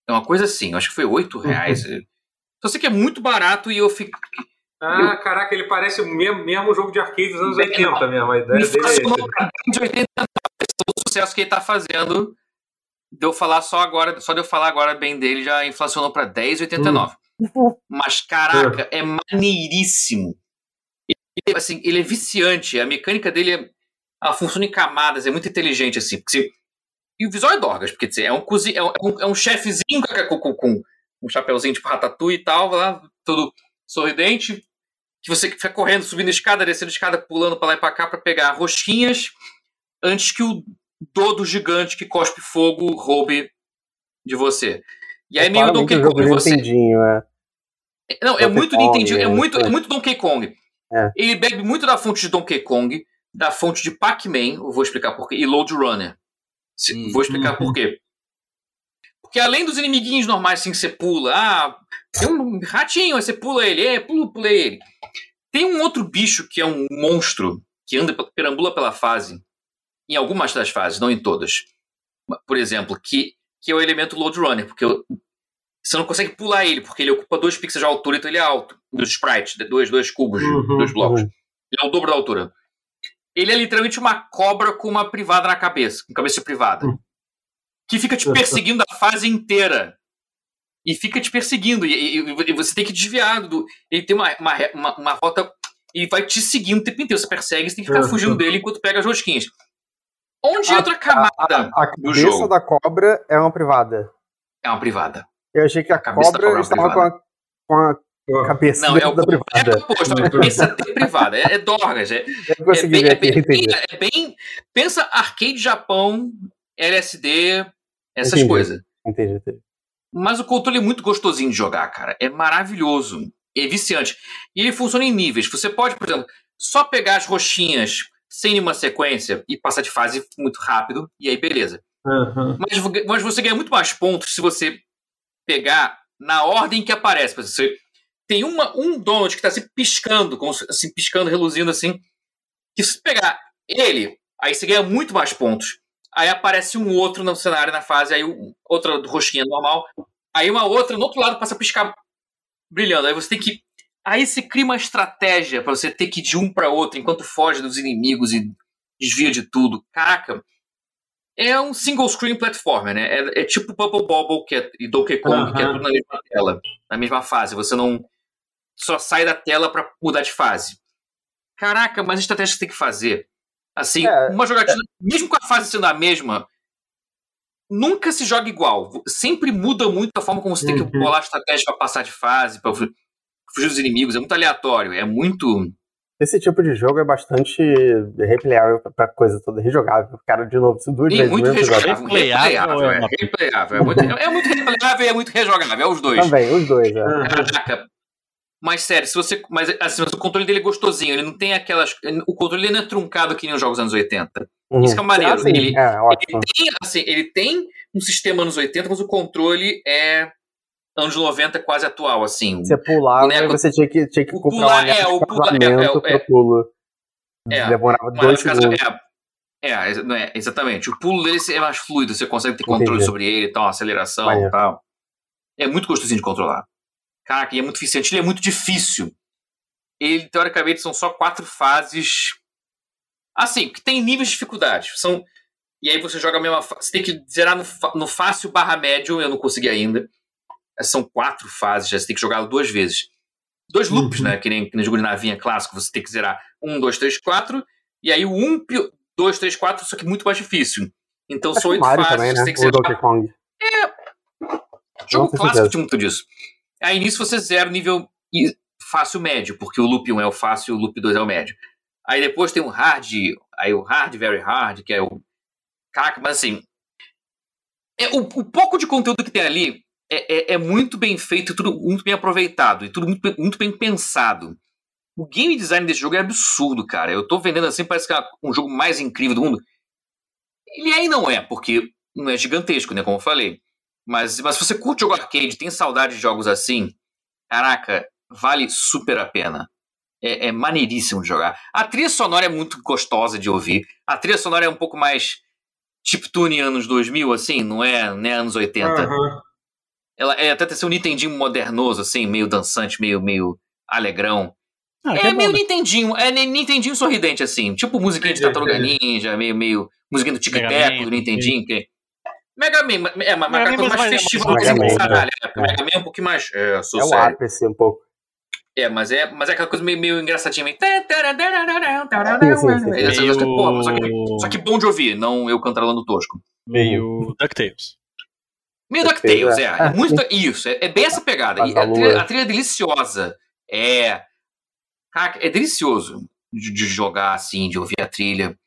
É uma coisa assim, eu acho que foi 8 reais. Só sei que é muito barato e eu fico. Ah, caraca, ele parece o mesmo, mesmo jogo de arcade dos anos 80 mesmo. A ideia Me dele é de 89. O sucesso que ele tá fazendo. De eu falar só agora, só de eu falar agora bem dele, já inflacionou pra 10,89. Mas, caraca, é maneiríssimo. Ele, assim, ele é viciante. A mecânica dele é. Ela funciona em camadas, é muito inteligente, assim. Porque, se- e o visual é dorgas, porque assim, é um, cozi, é um, é um, é chefezinho com, com, com um chapeuzinho tipo ratatouille e tal, lá, todo sorridente, que você fica correndo, subindo escada, descendo escada, pulando pra lá e pra cá pra pegar rosquinhas antes que o dodo gigante que cospe fogo roube de você. E aí é meio Donkey Kong. Você, Nintendinho, é. não, é muito Kong, Nintendo, é é, muito, é é. muito Donkey Kong. É. Ele bebe muito da fonte de Donkey Kong, da fonte de Pac-Man, eu vou explicar por quê, e Load Runner. Se- Hum. Vou explicar Uhum. por quê. Porque além dos inimiguinhos normais assim que você pula, ah, tem um ratinho, aí você pula ele, é, pula, pula ele. Tem um outro bicho que é um monstro que anda, perambula pela fase, em algumas das fases, não em todas. Por exemplo, que, que é o elemento Load Runner, porque você não consegue pular ele, porque ele ocupa dois pixels de altura, então ele é alto. Dos sprites, dois, dois cubos, Uhum, dois blocos. uhum. Ele é o dobro da altura. Ele é literalmente uma cobra com uma privada na cabeça, com cabeça privada. Uhum. Que fica te perseguindo a fase inteira. E fica te perseguindo. E, e- e você tem que desviar do. Ele tem uma, uma, uma, uma rota. Ele vai te seguindo o tempo inteiro. Você persegue, você tem que ficar Uhum. fugindo dele enquanto pega as rosquinhas. Onde A- entra a camada A do cabeça jogo? da cobra é uma privada. É uma privada. Eu achei que a, cabeça da cobra cobra é estava com a, com a cabeça Não, é o da privada. oposto. A cabeça é privada. É, é Dorgas. É, é bem, é bem- é bem- Pensa arcade Japão, LSD, essas Entendi. coisas. Entendi, entendi. Mas o controle é muito gostosinho de jogar, cara. É maravilhoso. É viciante. E ele funciona em níveis. Você pode, por exemplo, só pegar as roxinhas sem nenhuma sequência e passar de fase muito rápido, e aí beleza. Uhum. Mas, mas você ganha muito mais pontos se você pegar na ordem que aparece. Por exemplo, Você tem uma, um donut que está se piscando, como se- assim, piscando, reluzindo assim. Que se você pegar ele, aí você ganha muito mais pontos. aí aparece um outro no cenário na fase, aí um, outra rosquinha normal, aí uma outra no outro lado passa a piscar brilhando. Aí você tem que. Aí você cria uma estratégia para você ter que ir de um para outro enquanto foge dos inimigos e desvia de tudo. Caraca. É um single screen platformer, né? É, é tipo Bubble Bobble que é, e Donkey Kong, que é tudo na mesma tela, na mesma fase. Você não só sai da tela para mudar de fase. Caraca, mas a estratégia que você tem que fazer. Assim, É, uma jogatina, mesmo com a fase sendo a mesma, nunca se joga igual. Sempre muda muito a forma como você tem que Uhum. bolar a estratégia para passar de fase, para fugir dos inimigos. É muito aleatório, é muito. Esse tipo de jogo é bastante replayável pra coisa toda, rejogável. O cara, de novo, isso duas vezes muito rejogável. Replayável é é. É muito, é muito replayável e é muito rejogável. É os dois. Também, os dois, é. Caraca. Mas sério, se você. Mas assim, mas o controle dele é gostosinho. Ele não tem aquelas. O controle ele não é truncado que nem os jogos anos 80. Uhum. Isso que é maneiro. Ah, Ele- é. Ele tem, assim, ele tem um sistema anos 80, mas o controle é anos 90 quase atual, assim. Você pulava boneco- e você tinha que, tinha que O comprar pular, um anel é, o de pular- é, é, é. pulo. É, Demorava dois segundos. é, é, é, exatamente. O pulo dele é mais fluido, você consegue ter controle Entendi. sobre ele tal, aceleração e tal. É muito gostosinho de controlar. Caraca, e é muito eficiente. Ele é muito difícil. Ele, teoricamente, são só quatro fases. Assim, que tem níveis de dificuldade. São, e aí você joga a mesma fase. Você tem que zerar no, no fácil barra médio, eu não consegui ainda. São quatro fases, já você tem que jogar duas vezes. Dois loops, Uhum. né? Que nem, que nem jogo de navinha clássico, você tem que zerar um, dois, três, quatro. E aí o um, dois, três, quatro, só que muito mais difícil. Então Acho são oito fases, também, você né? tem que zerar. Kong. Jogo clássico tinha muito disso. Aí nisso você zera o nível fácil médio, porque o loop 1 é o fácil e o loop 2 é o médio. Aí depois tem o hard, aí o hard, very hard, que é o. Caraca, mas assim. É, o, o pouco de conteúdo que tem ali é, é, é muito bem feito, tudo muito bem aproveitado e tudo muito, bem- muito bem pensado. O game design desse jogo é absurdo, cara. Eu tô vendendo assim, parece que é um jogo mais incrível do mundo. Ele aí não é, porque não é gigantesco, né? Como eu falei. Mas, mas se você curte jogo arcade, tem saudade de jogos assim, caraca, vale super a pena. É, é maneiríssimo de jogar. A trilha sonora é muito gostosa de ouvir. A trilha sonora é um pouco mais chiptune anos 2000, assim, não é, não é anos 80. Aham. Ela é até ser um Nintendinho modernoso, assim, meio dançante, meio, meio alegrão. Ah, É, é bom, meio né? Nintendinho, é Ni- Nintendinho sorridente, assim. Tipo musiquinha de Tartaruga entendi. Ninja, meio, meio musiquinha do Tic Tac, do Nintendinho. Que... Mega Man, ma- é, Mega uma coisa mas mais mais- festiva, uma coisa Mega Man, engraçada. né? É, Mega Man é um pouquinho mais. É, sou É o ápice um pouco. É, mas é, mas é aquela coisa meio, meio engraçadinha, meio. sim, sim. Essa coisa que, porra, só, que, Meio- só que bom de ouvir, não eu cantarolando tosco. Meio DuckTales. Meio DuckTales, é. É É. muito. Isso, é, é bem essa pegada. E a, a trilha, a trilha é deliciosa. É. Caraca, é delicioso de, de jogar assim, de ouvir a trilha.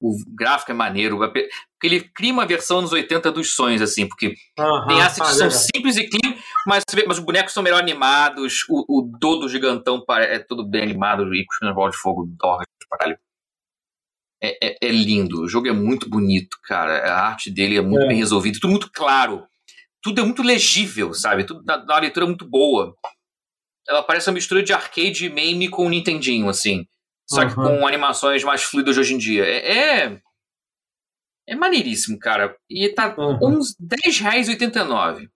O gráfico é maneiro. Porque ele cria uma versão nos 80 dos sonhos, assim, porque Aham. tem assets Ah, que são simples e clean, mas, mas os bonecos são melhor animados. O, o Dodo gigantão é tudo bem animado e com as bolas de fogo torre pra caralho. É, é- é lindo. O jogo é muito bonito, cara. A arte dele é muito É. bem resolvida, tudo muito claro. Tudo é muito legível, sabe? Tudo na, na leitura é muito boa. Ela parece uma mistura de arcade e meme com o Nintendinho, assim. Só que Uhum. com animações mais fluidas de hoje em dia. É. É, é maneiríssimo, cara. E tá Uhum. uns R$10,89.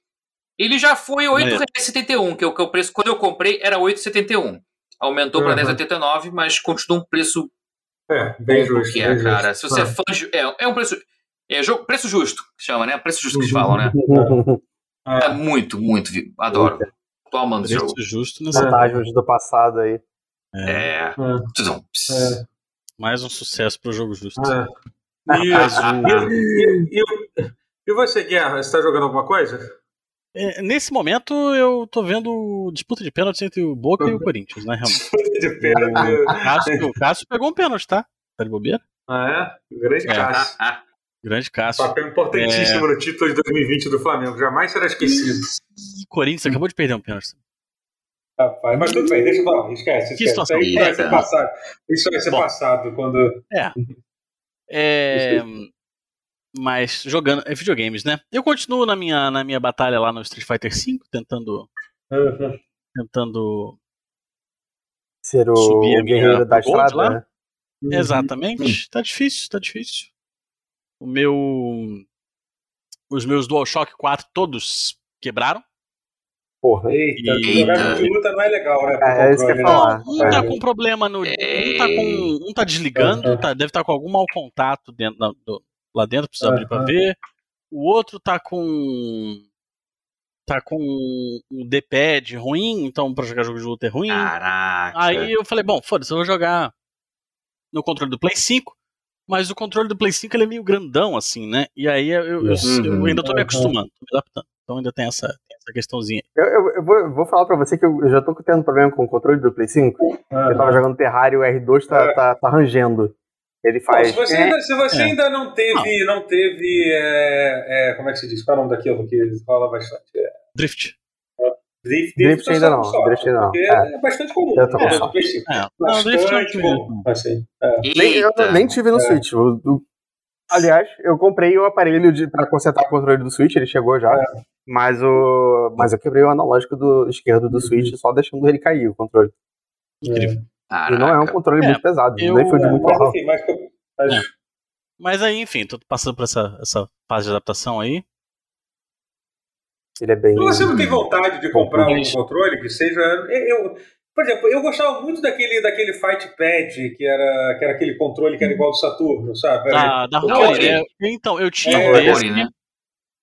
Ele já foi R$ Maneiro. 8,71, que é o que é o preço. Quando eu comprei era R$ 8,71. Aumentou para Uhum. 10,89, mas continua um preço É, bem justo. que é, bem cara. justo. Se você é Ah. fã de. É, é um preço. É jogo, preço justo, que chama, né? Preço justo que eles Uhum. falam, né? Ah, É muito, muito. Adoro. Tô amando esse jogo. Preço justo nessa. Fantasmas do passado aí. É, É. Tuzum. é, mais um sucesso pro jogo justo. ah. E, o- e, e, e- e você, Guerra, você tá jogando alguma coisa? É, nesse momento, eu tô vendo disputa de pênalti entre o Boca e o Corinthians, né, realmente. De pena. O Cássio, o Cássio pegou um pênalti, tá? Tá de bobeira? Ah, é? Grande É. Cássio. Ah, ah. Grande Cássio. Papel importantíssimo no título de 2020 do Flamengo. Jamais será esquecido. E Corinthians acabou de perder um pênalti. Rapaz, mas tudo bem, deixa eu falar. Esquece, Que esquece. Isso situação. aí vai ser Eita. passado. Isso vai ser Bom. passado quando. É. Mas jogando. É videogames, né? Eu continuo na minha, na minha batalha lá no Street Fighter V, tentando. Uhum. Tentando. Ser o, Subir guerreiro da estrada, lá? né? Uhum. Exatamente. Tá difícil, tá difícil. O meu. Os meus DualShock 4 todos quebraram. Porra. Eita, E- jogar jogo de luta não é legal, né? É, é isso que eu ia controle, né? falar. Um tá É. com problema no. Um tá com. Um tá desligando, Aham. tá- deve estar com algum mau contato dentro da- do- lá dentro, precisa abrir pra ver. O outro tá com. Tá com um D-pad ruim, então pra jogar jogo de luta é ruim. Caraca. Aí eu falei, bom, foda-se, eu vou jogar no controle do Play 5. Mas o controle do Play 5 ele é meio grandão, assim, né? E aí eu, eu- Uhum. eu ainda tô me Uhum. acostumando, tô me adaptando. Então ainda tem essa, essa questãozinha. Eu, eu- eu vou, eu vou falar pra você que eu, já tô tendo problema com o controle do Play 5. Eu tava jogando Terraria e o R2 tá, É. tá, tá rangendo. Ele faz. se você, é, ainda, se você É. ainda não teve, não teve é, é, como é que se diz? Qual é o nome daquilo que rola bastante? É, Drift. drift, Drift tá ainda só não, sorte, drift ainda não. Porque É. é, bastante comum. Eu tô no com do Play 5. É. Não, Drift não Bastante comum. Assim, é. nem, eu nem tive no É. Switch. O- o- aliás, eu comprei o aparelho de, pra consertar o controle do Switch, ele chegou já. É. Mas, o, mas eu quebrei o analógico do esquerdo do Switch só deixando ele cair, o controle. Incrível. E não é um controle É, muito pesado, eu- nem foi de muito Mas mas, mas É. Mas aí, enfim, tô passando por essa, essa fase de adaptação aí. Ele é bem. você não tem vontade de comprar um controle que seja. Eu, por exemplo, eu gostava muito daquele, daquele Fight Pad, que era, que era aquele controle que era igual ao do Saturno, sabe? Era- Da, da Da Rory, é, Então, eu tinha É, um desse. Né?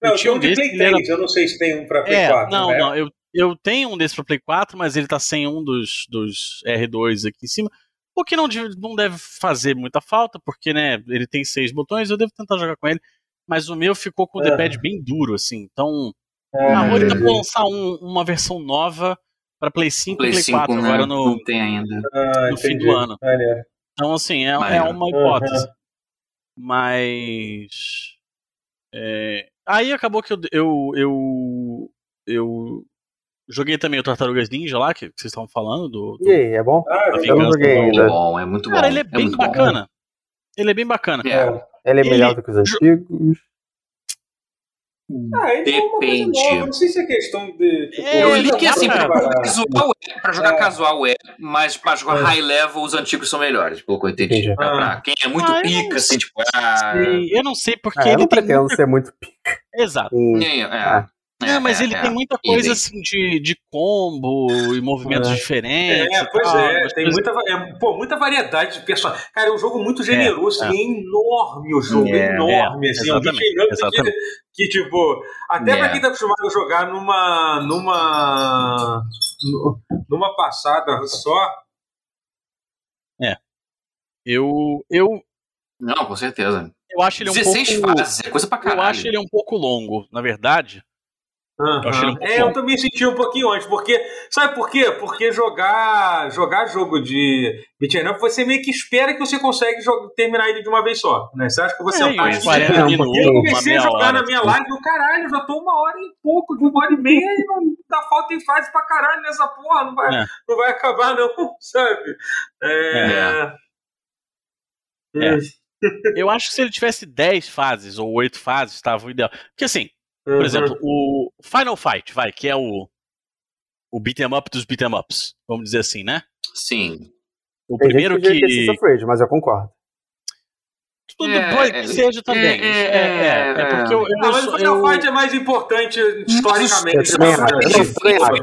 Não, eu tinha um de Play desse, ele era- 3, eu não sei se tem um pra Play É, 4. não, né? não, eu, eu tenho um desse pra Play 4, mas ele tá sem um dos, dos R2 aqui em cima. O que não, deve- não deve fazer muita falta, porque, né, ele tem seis botões, eu devo tentar jogar com ele. Mas o meu ficou com o É. D-pad bem duro, assim. Então, É, a Rory tá é, pra lançar um- uma versão nova pra Play 5 Play e Play 5, 4 né? agora no, Não tem ainda. ah, no fim do ano. Então, assim, é, é uma hipótese. Mas. é, aí acabou que eu, eu, eu, eu joguei também o Tartarugas Ninja lá, que, que vocês estavam falando. Do, do- E aí, é bom? Ah, Eu não vingança joguei ainda. Muito bom, é muito bom. Cara, ele é bem muito bom. bacana. Ele é bem bacana. É. Ele é Ele- melhor do que os antigos. Ah, é Depende. nova. Não sei se é questão de. Tipo, É, Eu li que assim, pra casual é, pra jogar É. casual é, mas pra jogar É. high level os antigos são melhores, pelo que eu entendi. Entendi. Pra, pra quem é muito Ah, eu pica, não assim, tipo, ah, E eu não sei porque Ah, eu ele não tem pretendo muita... ser muito pica. Exato. em- é, é, É, Não, mas é, ele é. tem muita coisa assim de, de combo e movimentos É. diferentes. É, pois tal, é, tem coisas- muita, é, pô, muita variedade de personagens. Cara, é um jogo muito generoso, é. e é enorme o jogo, É, enorme, assim, é um exatamente, enorme que, que, tipo, até É. pra quem tá acostumado a jogar numa, numa, nu- numa passada só, Eu, eu, Não, com certeza. eu acho ele um 16 pouco. fases, é coisa pra Eu caralho. acho ele um pouco longo, na verdade. Um pouco É, eu também senti um pouquinho antes, porque. Sabe por quê? Porque jogar, jogar jogo de beat'em up, você meio que espera que você consegue jogar, terminar ele de uma vez só. Né? Você acha que você É, é, uns aqui, 40 é, um minutos, eu comecei a jogar hora. na minha assim. live, eu, caralho, já tô uma hora e pouco, de uma hora e meia, e não dá falta em fase pra caralho nessa porra, não vai, É. não vai acabar não, sabe? É... É. Eu acho que se ele tivesse 10 fases ou 8 fases, tava o ideal. Porque assim, por exemplo, o Final Fight, vai, que é o o beat'em up dos beat'em ups, vamos dizer assim, né? Sim. O Tem primeiro gente que que é of Rage, mas eu concordo. Tudo É, é, que seja também. é, É, é, é porque eu, eu, Não, mas o Final Fight é mais importante historicamente. Eu também né? acho,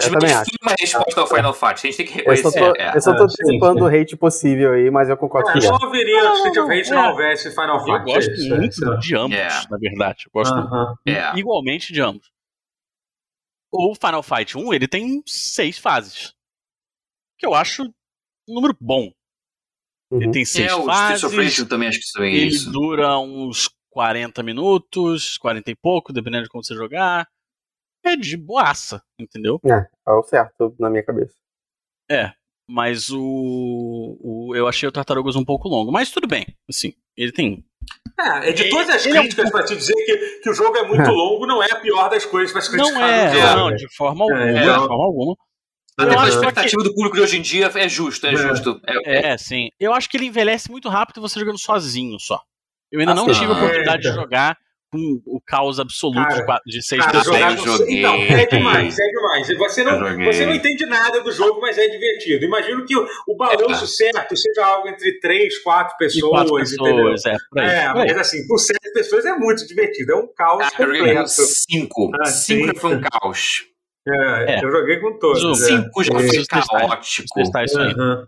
eu também- acho, uma resposta ao Final Fight, a gente tem que reconhecer. tô, é. eu só tô É, sim, antecipando o hate possível aí, mas eu concordo É, que eu é. Não, Street of Rage se é. não houvesse Final Fight. eu gosto é isso, é muito isso. de ambos, É. na verdade. Eu gosto. É. igualmente de ambos. O Final Fight 1, ele tem seis fases. Que eu acho um número bom. Ele Uhum. tem seis É, fases. eu também acho que isso é Ele isso. dura uns 40 minutos, 40 e pouco, dependendo de como você jogar. É de boaça, entendeu? É, é o certo na minha cabeça. É. Mas o, o. Eu achei o Tartarugas um pouco longo. Mas tudo bem. Assim, ele tem. É, é de todas as Ele é um críticas pra te dizer que, que o jogo é muito longo, não é a pior das coisas pra se criticar. Não é, no jogo. não, de forma alguma. É, de forma alguma. Até eu pela acho que- expectativa do público de hoje em dia é justo, é, É. justo. É, É, sim. Eu acho que ele envelhece muito rápido você jogando sozinho só. Eu ainda Ah, não sim. tive a oportunidade É, de jogar com o caos absoluto Cara, de, seis Cara, pessoas. jogar eu com- joguei. Então, é demais, é demais. Você não, você não entende nada do jogo, mas é divertido. Imagino que o, o balanço certo seja algo entre três, quatro E pessoas, quatro entendeu? pessoas, é, por aí, É, por aí. mas assim, por sete pessoas é muito divertido. É um caos Ah, com completo. cinco. Ah, cinco sim. foi um caos. É, É. Eu joguei com todos. Zoom. é. Cinco já foi Preciso testar. caótico. Testar isso aí. Aham.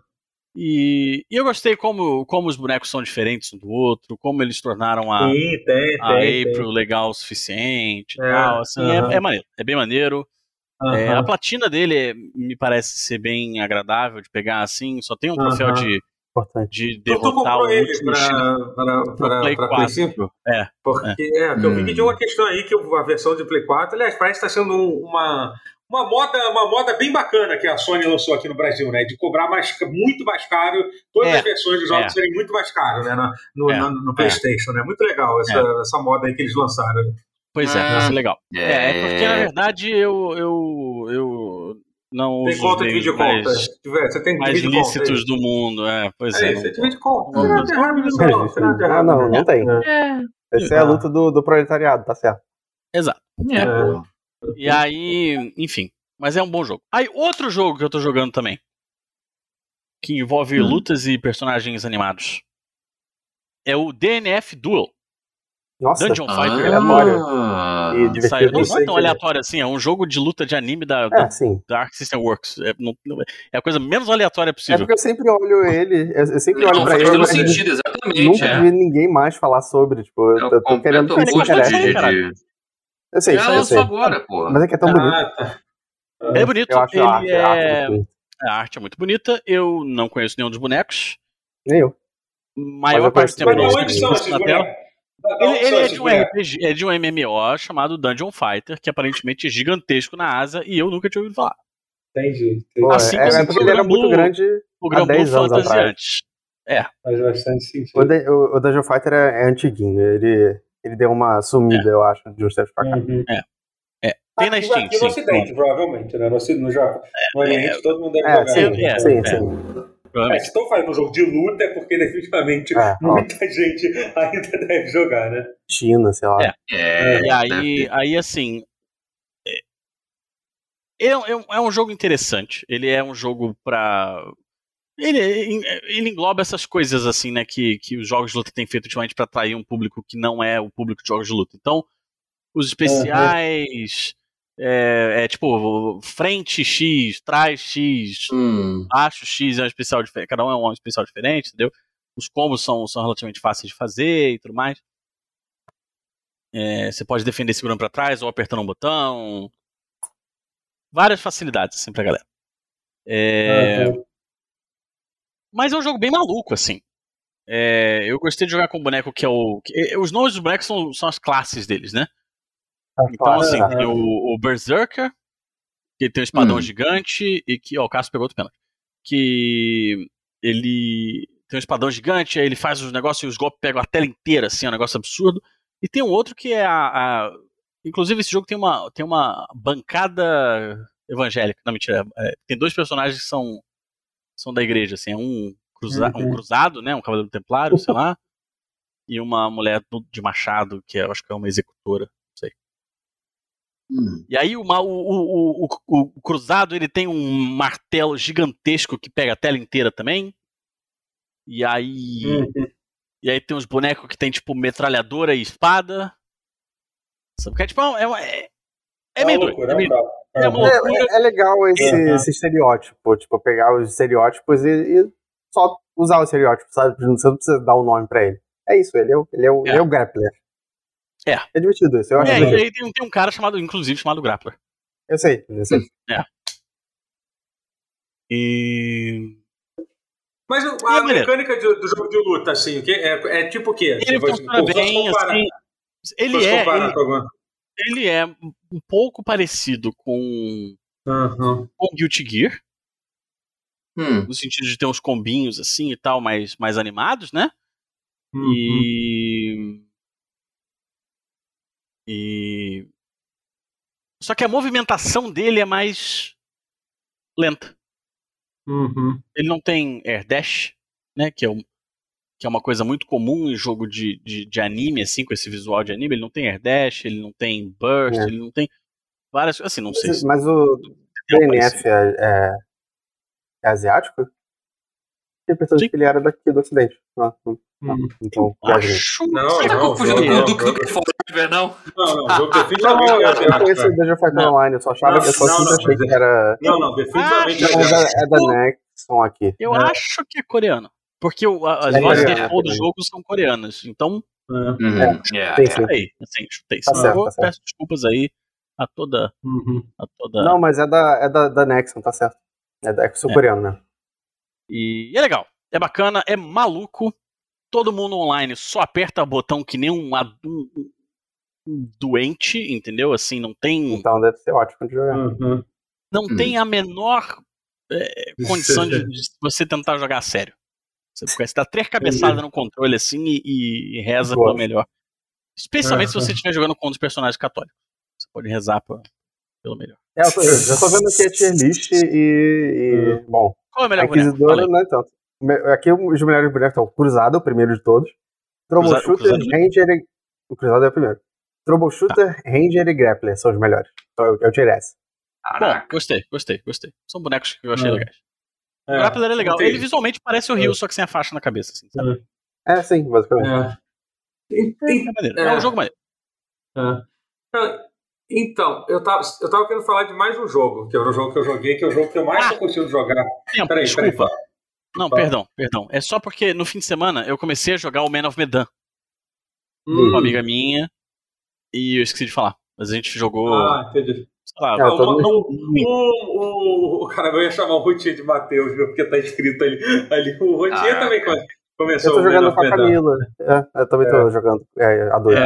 E, e eu gostei como, como os bonecos são diferentes um do outro, como eles tornaram a, Sim, tem, a tem. tem. April legal o suficiente e É, tal. Assim, é- aham. é, maneiro, é bem maneiro. É, Aham. a platina dele é- me parece ser bem agradável de pegar assim, só tem um troféu Aham. de, Importante. de tu derrotar o ele último para Play para 4. Play 5? É, Porque é, que eu vi que Hum. tinha uma questão aí que a versão de Play 4, aliás, parece que está sendo um- uma, uma moda uma moda bem bacana que a Sony lançou aqui no Brasil, né? De cobrar mais, muito mais caro, todas É, as versões dos jogos é. serem muito mais caros, né? No, no, É, na- no PlayStation, né? Muito legal essa, essa moda aí que eles lançaram. Pois é, Ah. é legal. É, é porque na É. verdade eu, eu, eu não Tem uso conta de meios vídeo conta. mais, Você tem mais vídeo conta. lícitos do mundo. É, pois É, é. isso, você não- tem vídeo conta. não- nisso, não. Tem Ah, não, não tem. É. Essa é a luta do, do proletariado, tá certo. Exato. É, pô. E aí, enfim. Mas é um bom jogo. Aí, outro jogo que eu tô jogando também. Que envolve Hum. lutas e personagens animados. É o DNF Duel. Nossa, Dungeon Fighter. aleatório. Ah, E Saiu, divertido. não, Não sei é tão que é. aleatório assim, é um jogo de luta de anime da, É, da, sim. da Arc System Works. É, não- não- é a coisa menos aleatória É possível. porque eu sempre olho ele, eu eu sempre olho Não, pra faz ele, todo mas sentido, exatamente. nunca é. vi ninguém mais falar sobre. Tipo, eu É o tô, tô querendo que isso interesse. Eu sei, eu lançou sei. agora, pô. Mas é que é tão bonito. Ah, tá. Ele é bonito, Eu acho ele a arte, a arte é... muito bonita. a arte é muito bonita. Eu não conheço nenhum dos bonecos. Nem eu. Maior eu parte do tempo Mas eu de não onde são esses na tela. bonecos? Ele, ele é esses de um? RPG, é de um MMO chamado Dungeon Fighter, que aparentemente é gigantesco na Ásia e eu nunca tinha ouvido falar. Entendi. Entendi. Assim é, como é o porque ele era muito grande. O Gran Blue 10 anos atrás. antes. Faz bastante O, sentido. de, o, o Dungeon Fighter é, é antiguinho. Ele, ele deu uma sumida, eu acho, de uns tempos pra cá. Uhum. Tem na Steam, aqui no sim. Ocidente, provavelmente, né? No, Ocidente, no, Japão, no Oriente, todo mundo deve É, jogar. sim, né? é, sim, é. sim. É, Provavelmente. se estão fazendo um jogo de luta é porque definitivamente É, ó, muita gente ainda deve jogar, né? China, sei lá. É. É, E aí, aí assim. é- É, um- é é jogo interessante. Ele é um jogo pra. Ele, ele engloba essas coisas assim, né, que, que os jogos de luta têm feito ultimamente pra atrair um público que não é o público de jogos de luta. Então, os especiais. É, é tipo, frente X, trás X, Hum, baixo X é um especial diferente. Cada um é um especial diferente, entendeu? Os combos são, são relativamente fáceis de fazer e tudo mais. É, você pode defender segurando pra trás ou apertando um botão. Várias facilidades, assim, pra galera. É, Uhum. Mas é um jogo bem maluco, assim. É, eu gostei de jogar com um boneco que é o. que- é, os nomes dos bonecos são, são as classes deles, né? Então, assim, tem o, o Berserker, que tem um espadão Hum. gigante, e que. Ó, o Cássio pegou outro pênalti. Que ele tem um espadão gigante, aí ele faz os negócios e os golpes pegam a tela inteira, assim, é um negócio absurdo. E tem um outro que é a. a- inclusive, esse jogo tem uma, tem uma bancada evangélica. Não, mentira. é, tem dois personagens que são, são da igreja, assim. É um, cruza, um Uhum. cruzado, né? Um cavaleiro templário, sei lá. E uma mulher do- de machado, que é, eu acho que é uma executora. Hum. E aí o, o, o, o, cruzado ele tem um martelo gigantesco que pega a tela inteira também. E aí. Uhum. E aí tem uns bonecos que tem, tipo, metralhadora e espada. Sabe? Porque é tipo. É, uma- é, é meio doido. loucura, É, meio- legal. é. É, é legal esse, Uhum. esse estereótipo, tipo, pegar os estereótipos e, e só usar o estereótipo, sabe? Você não precisa dar um nome pra ele. É isso, ele é o, ele é o, É. ele é o grappler. É. É divertido isso, eu acho É, e aí tem, tem um cara chamado, inclusive, chamado Grappler. Eu sei, eu sei. E. Mas E a é mecânica de- do jogo de luta, assim, que é, é tipo o quê? Ele Você- funciona bem, comparar- assim. Ele é. Ele, ele é um pouco parecido com, Uhum. com Guilty Gear. Hum. no sentido de ter uns combinhos assim e tal, mais, mais animados, né? Uhum. E. E. Só que a movimentação dele é mais lenta. Uhum. Ele não tem air dash, né? Que é o, que é uma coisa muito comum em jogo de, de, de anime, assim, com esse visual de anime. Ele não tem air dash, ele não tem burst, É. ele não tem várias, assim, não sei Mas, se mas o tem DNF é, é, é asiático? Pensado Sim. que ele era daqui do ocidente. Ah, hum, Hum. então, viagem. Acho Não, tá não, com o não, não. Forever, não? Não, não, jogo definitivamente eu, eu conheço o Dungeon Fighter Não. Online, eu só achava que eu só achei que era. Não, não, definitivamente é Não, da, é Nexon aqui. Eu É. acho que é coreano. Porque as É vozes de todo jogo são coreanas. Então, É. Uhum. Tem sim. aí, assim, chutei. Tá certo, eu tá certo. peço desculpas aí a toda. Uhum. A toda... Não, mas é da, é da, da Nexon, tá certo. É, da- é sul-coreano, né? E é legal. É bacana, é maluco. Todo mundo online só aperta botão que nem um, um- um doente, entendeu? Assim, não tem, Então deve ser ótimo de jogar. Uhum. não Hum. tem a menor é, condição de, de você tentar jogar a sério. Você, você dá três cabeçadas no controle assim e, e reza Gosto. pelo melhor. Especialmente se Aham. você estiver jogando com um dos personagens católicos. Você pode rezar pra- pelo melhor. É, eu tô, eu já tô vendo aqui a tier list e. e bom, Qual é o a melhor boneco? Não é tanto. Aqui os melhores bonecos estão Cruzado, o primeiro de todos. O Troubleshooter, Ranger e. O Cruzado é o primeiro. Troubleshooter, Ranger e Grappler são os melhores. Então eu, eu tirei essa. Bom, Caraca. gostei, gostei, gostei. São bonecos que eu achei É. legais. O Grappler é legal. entendi. Ele visualmente parece o Ryu, só que sem a faixa na cabeça. Assim, sabe? É, sim, basicamente. É. É, maneiro. É. É. um jogo maneiro. É. Ah, Então, eu tava, eu tava querendo falar de mais um jogo, que é o jogo que eu joguei, que é o jogo que eu mais Ah. tô curtindo jogar. Tempo, Peraí, desculpa. peraí. Não, Fala. perdão, perdão. É só porque no fim de semana eu comecei a jogar o Man of Medan Hum. uma amiga minha e eu esqueci de falar. Mas a gente jogou, Ah, entendi. sei lá, É, Um, um, um, o cara, eu ia chamar o Routier de Matheus, viu? Porque tá escrito ali. ali. O Routier Ah, também come- começou Eu tô o jogando com a. Camila. É, eu também tô jogando é, a dois.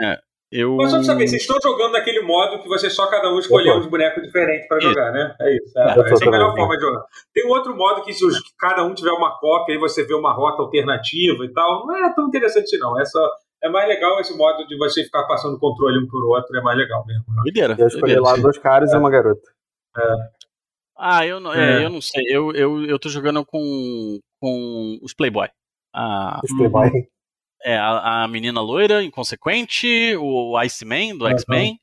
É. eu. Mas só pra saber, vocês estão jogando naquele modo que você só cada um escolheu uns bonecos diferentes pra Isso. jogar, né? É isso. É, tô essa é a melhor forma de jogar. Tem um outro modo que se os- que cada um tiver uma cópia, aí você vê uma rota alternativa e tal. Não é tão interessante assim, não. É, só, é mais legal esse modo de você ficar passando o controle um por outro, é mais legal mesmo. Doideira. Eu escolhi lá dois caras e uma garota. Ah, eu não, é, É. eu não sei. Eu, eu, eu tô jogando com, com os Playboy. A, Os Playboy. É, a, a menina loira, inconsequente, o Iceman, do Aham. X-Men.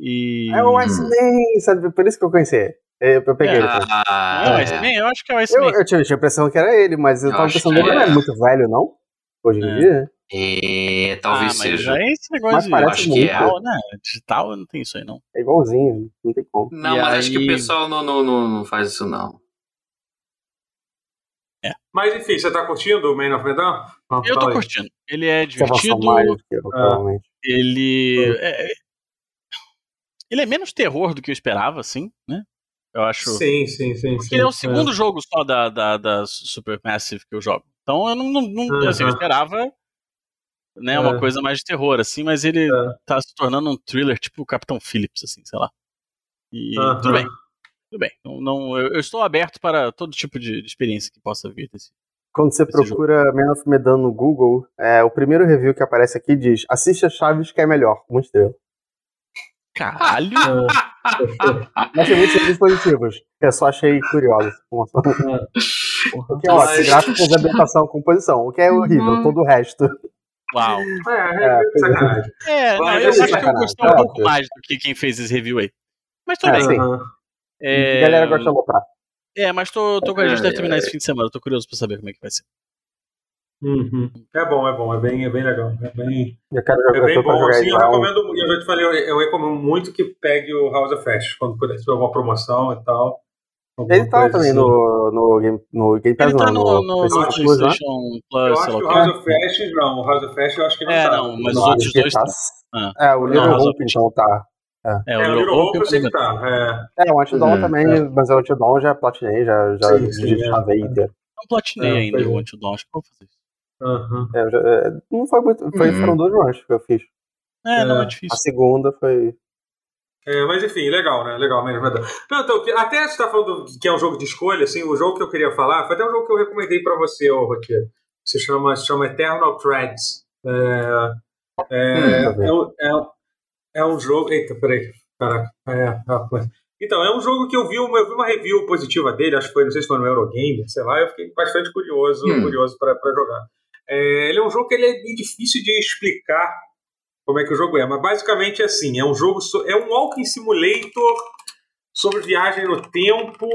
E. É o Iceman, sabe? Por isso que eu conheci. ele. Eu, eu peguei ele. Não é o Ah, Iceman? Eu acho que é o Eu, Iceman. eu tinha tinha a impressão que era ele, mas eu Eu tava pensando que ele não é é. muito velho, não? Hoje em É. dia? é, talvez ah, mas seja. já é esse negócio Mas de parece acho que digital, né? Digital não tem isso aí, não. É igualzinho, não tem como. Não, E mas acho que aí- o pessoal não, não, não, não faz isso, não. Mas enfim, você tá curtindo o Man of Medan? Ah, Eu tô curtindo. Ele é divertido. mais do que eu, provavelmente. Ele. é- ele é menos terror do que eu esperava, assim, né? Eu acho. Sim, sim, sim. Porque sim. ele é o segundo jogo só da, da, da Supermassive que eu jogo. Então eu não, não, não- assim, eu esperava né, uma É. coisa mais de terror, assim, mas ele É. tá se tornando um thriller tipo o Capitão Phillips, assim, sei lá. E Aham. tudo bem. Tudo bem. Não, não- eu, eu estou aberto para todo tipo de, de experiência que possa vir desse. Quando você procura Man of Medan no Google, é, o primeiro review que aparece aqui diz: assiste a Chaves que é melhor, uma estrela. Caralho! Mas tem muitos reviews positivos. Eu só achei curioso. O que é ótimo, gráficos, ambientação, composição. O que é horrível, todo o resto. Uau! É, É, é, sacanagem. É, não, Mas eu acho que eu sacanagem, gostei um é pouco mais do que quem fez esse review aí. Mas tudo É, bem. sim. É, A galera gosta de aloprar. É, mas tô, tô com a gente deve É, terminar é. esse fim de semana. Tô curioso pra saber como é que vai ser. Uhum. É bom, é bom, é bem, é bem legal. É bem, Eu quero é jogar, bem eu tô pra bom. jogar Assim, eu recomendo, eu já te falei, eu, eu recomendo muito que pegue o House of Ash quando puder, se tiver alguma promoção e tal. Ele tá também assim. no, no, Game, no Game Pass, Ele tá não, no, no, no, no PlayStation Plus, né? PlayStation Eu Plus, acho sei que o. House of Ash, não, o House of Ash eu acho que não É, tá. não, mas Não, os outros dois tá. Ah. É, o Little Não, House Hope, então tá. É, É, o Little Hope eu sei que tá. É. É, o Antidon Hum, também, mas o Antidon já platinei, já, já Sim, sim, já é. chavei inteiro. Não platinei É, ainda é. o Until Dawn, acho que eu vou fazer isso. É, já- é, não foi muito. Foi, Hum. Foram dois runs que eu fiz. É, não é É. difícil. A segunda foi. É, mas enfim, legal, né? Legal mesmo. Não, então, até você tá falando que é um jogo de escolha, assim, o jogo que eu queria falar foi até um jogo que eu recomendei pra você, ô Rotier. Se chama, se chama Eternal Threads. É, é, Hum, tá é, é, é um jogo. Eita, peraí. Caraca. É, rapaz. Então, é um jogo que eu vi, uma, eu vi uma review positiva dele, acho que foi, não sei se foi no Eurogamer, sei lá, eu fiquei bastante curioso, Hum. curioso para jogar. É, ele é um jogo que ele é difícil de explicar como é que o jogo é, mas basicamente é assim, é um jogo, so- é um walking simulator sobre viagem no tempo.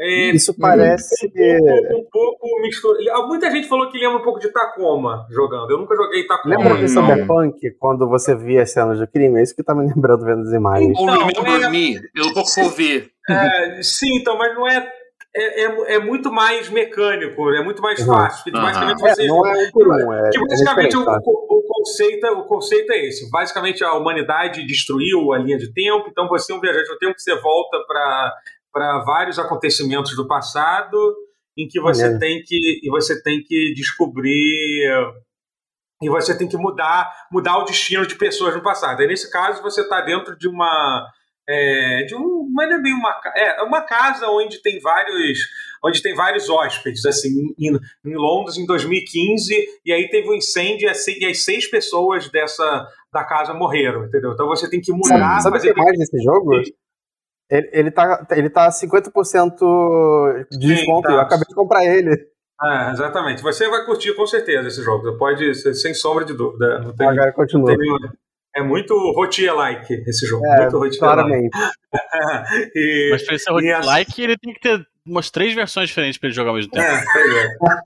É, Isso parece. um pouco, um pouco mistura. Muita gente falou que lembra um pouco de Tacoma jogando. Eu nunca joguei Tacoma. Lembra Hum, de. Cyberpunk, quando você via as cenas do crime? É isso que tá me lembrando vendo as imagens. Ou Não, Remember é- pelo pouco que eu vi. É, sim, então, mas não é. É, é, é muito mais mecânico, é muito mais Uhum. fácil. Aham. Basicamente É, você. não é um por um, é, que é basicamente tá? o- o conceito, o conceito é esse. Basicamente a humanidade destruiu a linha de tempo, então você é um viajante no tempo que você volta para vários acontecimentos do passado em que você Maneiro. tem que e você tem que descobrir e você tem que mudar mudar o destino de pessoas no passado. Aí nesse caso você está dentro de uma é, de um, mas não é bem uma ca- é uma casa onde tem vários onde tem vários hóspedes assim em, em Londres em 2015 e aí teve um incêndio e as seis, e as seis pessoas dessa da casa morreram, entendeu? Então você tem que mudar, Sabe, sabe fazer que é mais nesse jogo? Ele, ele, tá, ele tá 50% de Sim, desconto. tá. Eu acabei de comprar ele. É, exatamente. Você vai curtir com certeza esse jogo. Você pode, sem sombra de dúvida. Não tem, Agora continua. tem é muito rotier-like esse jogo. É, muito rotier-like. claramente. e, Mas pra ele ser e essa- like, ele tem que ter umas três versões diferentes pra ele jogar ao mesmo tempo. É,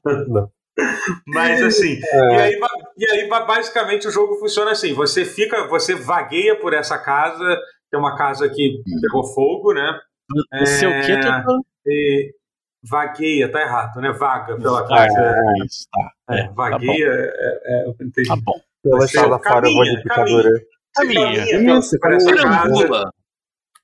pois é. Mas assim, É. e, aí, e aí ba- basicamente o jogo funciona assim: você fica, você vagueia por essa casa, que é uma casa que pegou fogo, né? É o quê, Totoro? E vagueia, tá errado, né? Vaga pela Ah, casa. isso, tá. É, É, tá bom. vagueia, é, é, eu entendi. Tá bom. Pela Você estrada fora, eu vou caminha, de picadura. Caminha. caminha Isso. Perambula.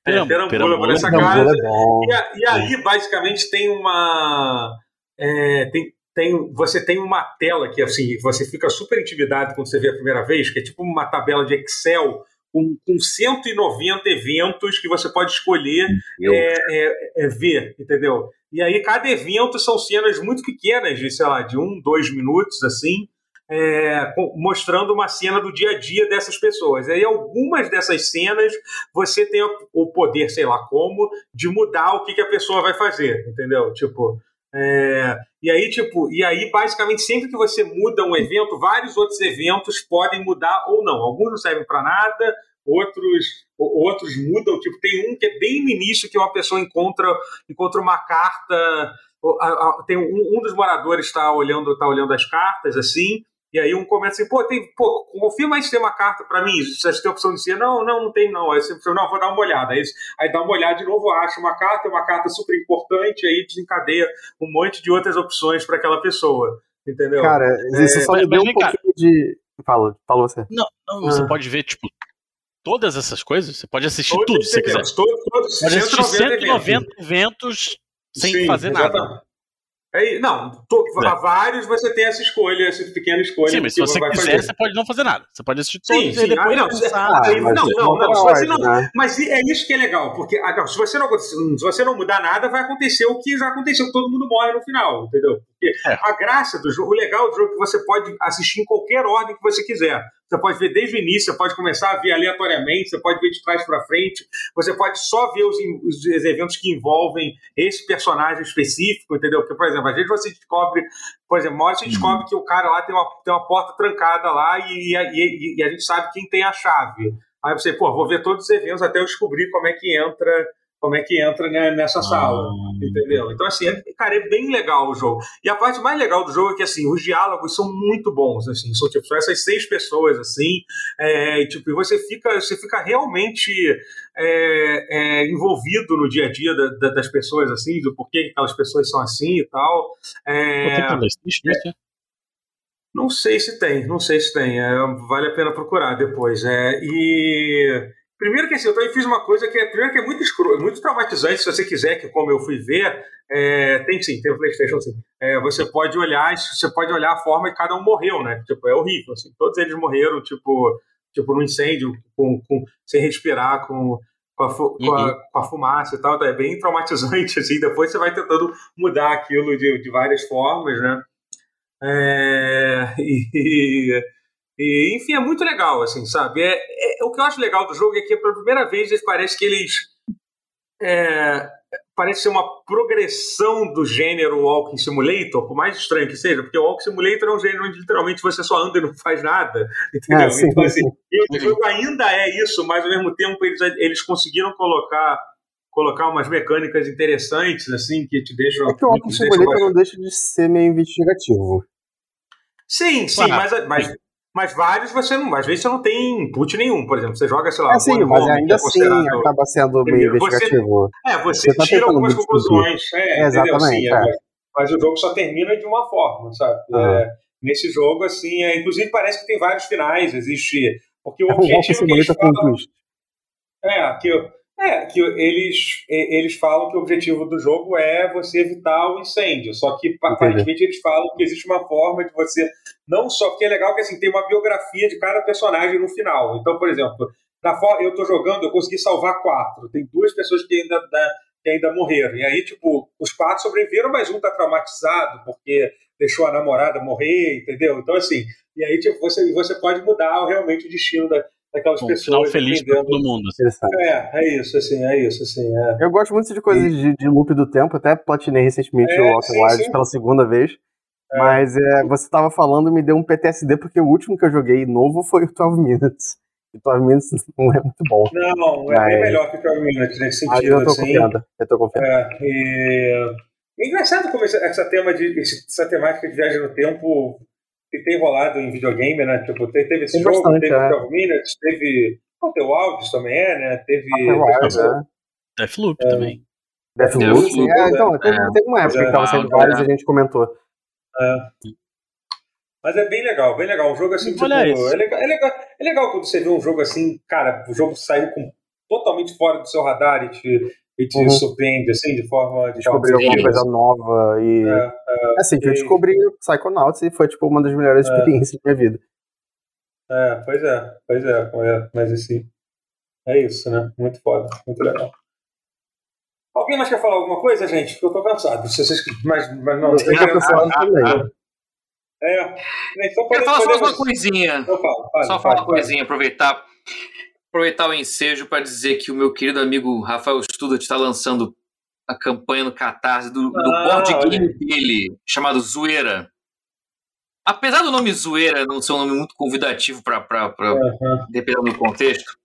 É, perambula por essa casa. é. E, a- e aí, basicamente, tem uma. é, tem, tem, você tem uma tela que assim, você fica super intimidado quando você vê a primeira vez, que é tipo uma tabela de Excel com, com 190 eventos que você pode escolher é, é, é ver, entendeu? E aí cada evento são cenas muito pequenas, de, sei lá, de um, dois minutos, assim, é, mostrando uma cena do dia a dia dessas pessoas. E aí algumas dessas cenas você tem o- o poder, sei lá como, de mudar o que, que a pessoa vai fazer, entendeu? Tipo, é, e aí, tipo, e aí, basicamente, sempre que você muda um evento, vários outros eventos podem mudar ou não. Alguns não servem para nada, outros outros mudam. Tipo, tem um que é bem no início que uma pessoa encontra encontra uma carta. Tem um, um dos moradores está olhando tá olhando as cartas assim. E aí um começa assim, pô, tem, pô, confirma aí se tem uma carta para mim, se você tem opção de ser, não, não, não tem não. Aí você fala, não, vou dar uma olhada. Aí, aí dá uma olhada de novo, acha uma carta, é uma carta super importante, aí desencadeia um monte de outras opções para aquela pessoa. Entendeu? Cara, isso só mas- me deu um cá. pouquinho de. Fala, fala você. Não, não, você Ah. pode ver, tipo, todas essas coisas. Você pode assistir Todos tudo se você quiser. eventos, Todos, todos Pode assistir 190 190 eventos sem Sim, fazer nada. Aí, não, to, É. há vários você tem essa escolha, essa pequena escolha. Sim, mas se você quiser, fazer. você pode não fazer nada. Você pode assistir todos Sim, e sim. depois Ah, não, pensar. Ah, não, isso não, não. você ordem, não né? mas é isso que é legal, porque ah, não, se você não, se você não mudar nada, vai acontecer o que já aconteceu, todo mundo morre no final, entendeu? Porque É. a graça do jogo, o legal do jogo é que você pode assistir em qualquer ordem que você quiser. Você pode ver desde o início, você pode começar a ver aleatoriamente, você pode ver de trás para frente, você pode só ver os, os eventos que envolvem esse personagem específico, entendeu? Porque, por exemplo, às vezes você descobre, por exemplo, uma hora você descobre que o cara lá tem uma, tem uma porta trancada lá e, e, e a gente sabe quem tem a chave. Aí você, pô, vou ver todos os eventos até eu descobrir como é que entra, como é que entra né, nessa sala. Entendeu? Então, assim, é, cara, é bem legal o jogo. E a parte mais legal do jogo é que, assim, os diálogos são muito bons, assim, são, tipo, são essas seis pessoas, assim, é, e, tipo, você fica, você fica realmente é, é, envolvido no dia a dia da- da- das pessoas, assim, do porquê que aquelas pessoas são assim e tal. É, é? não sei se tem, não sei se tem. é, vale a pena procurar depois. É, e primeiro que assim, eu também fiz uma coisa que é primeiro que é muito escuro, é muito traumatizante se você quiser, que como eu fui ver, é, tem sim, tem o PlayStation sim. É, você pode olhar, você pode olhar a forma que cada um morreu, né? Tipo, é horrível. Assim, todos eles morreram, tipo, tipo no incêndio, com, com, sem respirar, com com a, com, a, com a fumaça e tal, então é bem traumatizante, assim, depois você vai tentando mudar aquilo de, de várias formas, né? É, e, e, enfim, é muito legal, assim, sabe? É, é- o que eu acho legal do jogo é que pela primeira vez eles- parece que eles é, parece ser uma progressão do gênero Walking Simulator, por mais estranho que seja, porque o Walking Simulator é um gênero onde literalmente você só anda e não faz nada, entendeu? É, sim, então, assim, sim. esse jogo ainda é isso, mas ao mesmo tempo eles, eles conseguiram colocar colocar umas mecânicas interessantes, assim, que te deixam... É que o Walking Simulator não deixa de ser meio investigativo. Sim, sim, Claro. mas, mas, mas vários você não. Às vezes você não tem input nenhum. Por exemplo, você joga, sei lá, É sim, mas Home, ainda é assim acaba sendo meio Primeiro, você- investigativo. É, você, você tá tira algumas conclusões. É, É, exatamente, Sim, é. mas, mas o jogo só termina de uma forma, sabe? É, nesse jogo, assim, é, inclusive parece que tem vários finais. Existe. Porque o É objetivo que eles falam. É, que, é, que eles, eles falam que o objetivo do jogo é você evitar o incêndio. Só que Entendi. aparentemente eles falam que existe uma forma de você. Não só, porque é legal que assim, tem uma biografia de cada personagem no final. Então, por exemplo, na eu tô jogando, eu consegui salvar quatro. Tem duas pessoas que ainda, da- que ainda morreram. E aí, tipo, os quatro sobreviveram, mas um tá traumatizado porque deixou a namorada morrer, entendeu? Então, assim, e aí, tipo, você, você pode mudar realmente o destino da, daquelas Um pessoas. final feliz pra dependendo- todo mundo. assim. É, é isso, assim, é isso, assim. É. Eu gosto muito de coisas de, de loop do tempo, até platinei recentemente É, o Walking sim. pela segunda vez. Mas é, você tava falando e me deu um PTSD, porque o último que eu joguei novo foi o 12 Minutes. E 12 Minutes não é muito bom. Não, é Mas- bem melhor que o 12 Minutes nesse sentido, eu tô assim. confiando. Eu tô confiando. É, e... é engraçado como esse- essa, tema de, essa temática de viagem no tempo que tem rolado em videogame, né? Tipo, te- teve esse Tem jogo, bastante, teve é. o 12 Minutes, teve. O The Wilds também é, né? Teve. Wilds, né? Deathloop também. Deathloop. Deathloop, É, então, teve, é. teve uma época É, que tava saindo é. vários e a gente comentou. Mas é bem legal, bem legal. Um jogo assim, tipo, isso. é, legal, é, legal, é legal quando você vê um jogo assim, cara, o jogo saiu com, totalmente fora do seu radar e te, e te Uhum. surpreende, assim, de forma. De Descobrir alguma coisa nova e. É, Assim, que eu e- descobri Psychonauts e foi, tipo, uma das melhores É. experiências da minha vida. É, pois é, pois é, é, mas assim, é isso, né? Muito foda, muito legal. Alguém mais quer falar alguma coisa, gente? Porque eu tô cansado. Se vocês, mas, mas não, Eu já tô falando também. é, então Quero podemos- falar só mais uma podemos- coisinha. Fala, fala, Só fala, falar uma coisinha, aproveitar, aproveitar o ensejo para dizer que o meu querido amigo Rafael Studart está lançando a campanha no Catarse do, do Ah, board olha game dele, chamado Zoeira. Apesar do nome Zoeira não ser um nome muito convidativo para Aham. dependendo do contexto,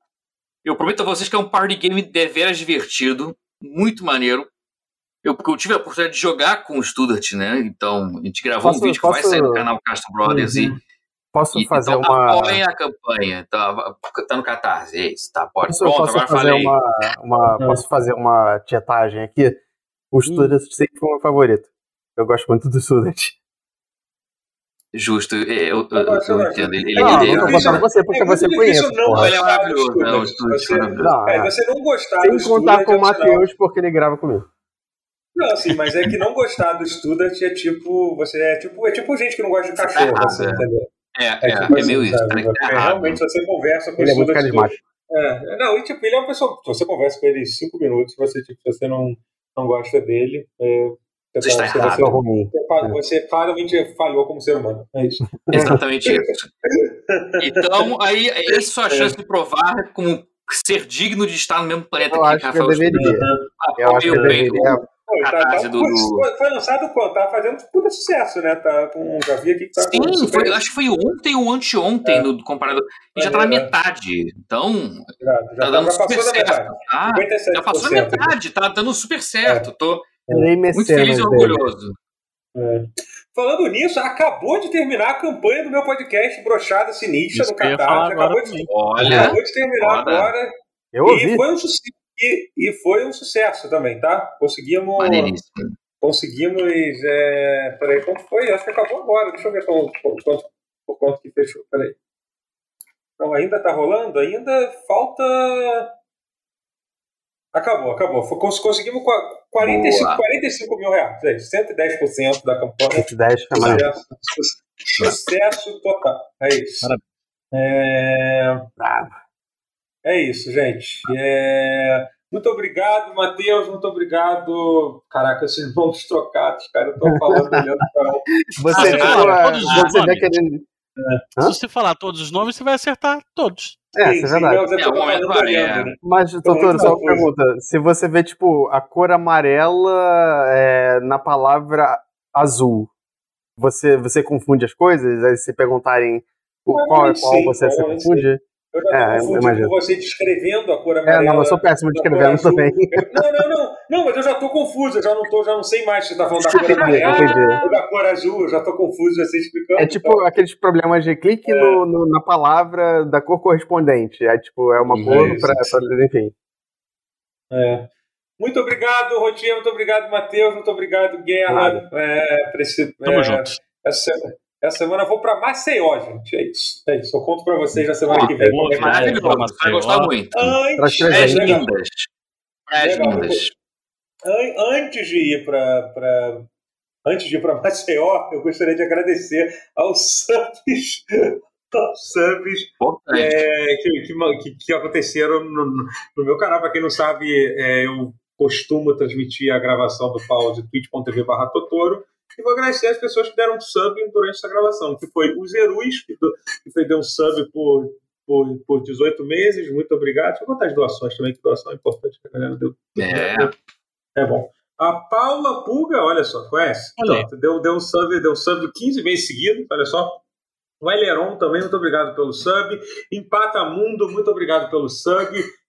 eu prometo a vocês que é um party game deveras divertido, muito maneiro. Eu, porque eu tive a oportunidade de jogar com o Studart, né? Então, a gente gravou Posso- um vídeo que vai posso- sair no canal Castro Brothers e Posso e- fazer então, uma. Apoiem a campanha. Tá, tá no Catarse. É isso, tá? Pode. Posso, Pronto, posso agora fazer falei. uma, uma- Uhum. posso fazer uma tietagem aqui? O Student sempre foi o meu favorito. Eu gosto muito do Student. Justo, é, eu, eu, Eu eu entendo. Ele, Não, ele, não ele- botando você porque é você conhece. não porra. ele é maravilhoso? O Student. Student Você- é maravilhoso. Não, É, é. você não gostar Sem do contar Student com o é. Matheus, porque ele grava comigo. Não, assim, mas é que não gostar do Student é tipo. Você é tipo, é tipo gente que não gosta de Você tá cachorro, errado, assim, é. entendeu? É, é, É, tipo é meio assim, isso. sabe? Tá, tá É, realmente, você conversa com Ele é o muito Student. carismático. É, não, e tipo, ele é uma pessoa. Você conversa com ele cinco minutos, você, tipo, se você não, não gosta dele, é, Você está você, errado. você, ruim. você, claramente falhou como ser humano. É isso. Exatamente isso. Então, aí, essa é a sua chance de provar como ser digno de estar no mesmo planeta Eu que acho que eu Rafael deveria. Eu acho que eu deveria. Tá, tá, do- foi, foi lançado quando? Tá fazendo puta sucesso, né? Tá com, já vi aqui que tá Sim, foi, acho que foi ontem ou anteontem, no, comparado. E já tá na É. metade. Então, Já, já, tá tá- dando super certo. metade. Ah, 57%. já passou da metade, tá dando super certo. Tô Serei muito feliz e orgulhoso. É. Falando nisso, acabou de terminar a campanha do meu podcast Brochada Sinistra Isso no Catarse. agora Acabou de. Olha, acabou de terminar foda. agora. Eu E ouvi. foi, um sucesso, e, e foi um sucesso também, tá? Conseguimos. Conseguimos. É... Peraí, quanto foi? Acho que acabou agora. Deixa eu ver quanto, quanto, por quanto que fechou. Peraí. Não, ainda tá rolando? Ainda falta. Acabou, acabou. Conseguimos qua- 45, Boa. 45 mil reais. É isso, 110% da campanha. 110 é maneiro. Sucesso, su- sucesso total. É isso. Parabéns. É, Bravo. é isso, gente. É, Muito obrigado, Matheus. Muito obrigado. Caraca, esses nomes trocados, cara. Eu tô falando olhando pra. Você, Ah, todos os você vê nomes. aquele. Hã? Se você falar todos os nomes, você vai acertar todos. É, Sim, isso é verdade. É, o momento varia. Mas, doutor, só uma pergunta. Se você vê, tipo, a cor amarela é, na palavra azul, você, você confunde as coisas? Aí se perguntarem o qual é qual sim, você, provavelmente confunde? Eu já tô É, confundindo com você descrevendo a cor É, amarela. não, eu sou péssimo descrevendo azul. também. Não, não, não. Não, mas eu já tô confuso, eu já não, tô, já não sei mais se você tá falando da cor Entendi, amarela entendi. ou da cor azul, eu já tô confuso você explicando. É tipo então. aqueles problemas de clique no, no- na palavra da cor correspondente. É tipo, é uma cor pra- Enfim. É. Muito obrigado, Rotier, muito obrigado, Matheus, muito obrigado, Guerra. É, por esse- Tamo é, junto. Essa, semana- essa semana eu vou pra Maceió, gente. É isso. É isso. Eu conto pra vocês na semana Ó, que vem. é. Maravilhoso. Vai Maceió. gostar muito. Traz Antes. Praias lindas. Praias lindas. An- antes de ir para antes de ir para Maceió, eu gostaria de agradecer aos subs, aos subs é, que, que, que- que aconteceram no, no meu canal. Para quem não sabe, é, eu costumo transmitir a gravação do pau de twitch.tv barra Totoro. E vou agradecer as pessoas que deram sub durante essa gravação, que foi o Zerus, que, do- que foi, deu um sub por, por, por 18 meses. Muito obrigado. Deixa eu contar as doações também, que doação é importante. que A galera deu, É. é bom. A Paula Pulga, olha só, conhece? Olha deu, deu um sub, deu um sub 15 meses seguidos, olha só. O Eleron também, muito obrigado pelo sub. Empata Mundo, muito obrigado pelo sub.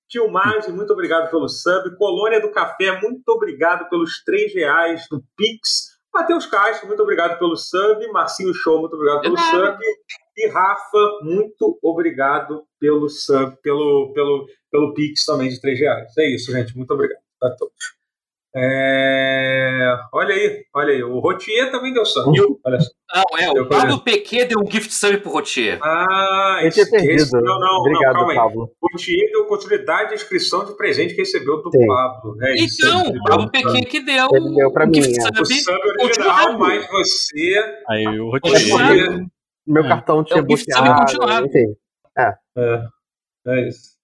Tio muito obrigado pelo sub. Colônia do Café, muito obrigado pelos 3 reais no Pix. Matheus Castro, muito obrigado pelo sub. Marcinho Show, muito obrigado pelo sub. E Rafa, muito obrigado pelo sub, pelo, pelo, pelo Pix também de 3 reais. É isso, gente. Muito obrigado a todos. É, Olha aí, olha aí. O Rotier também deu sub. Olha só. Não, é, o Pablo PQ deu um gift sub pro Rotier. Ah, esse- esse- perdido. Não, não, Obrigado, não, calma aí. Pablo. O Rotier deu continuidade à inscrição de presente que recebeu do Sim. Pablo. É isso, Então, o Pablo um PQ que deu Ele deu pra um mim, gift é. sub. O sub original, mas você. Aí o É Rotier. meu É. cartão tinha É o gift sub continuado. Enfim. É, é isso.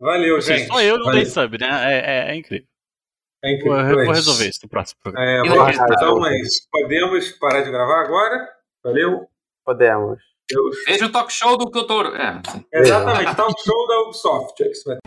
Valeu, Ou gente. Só eu não Valeu. dei sub, né? É, é- é incrível. Vou, vou resolver isso no próximo programa. É, bom, aí, então é isso. Podemos parar de gravar agora? Valeu. Podemos. Deus. Veja o talk show do Totoro. É, Exatamente, talk show da Ubisoft. É isso, vai.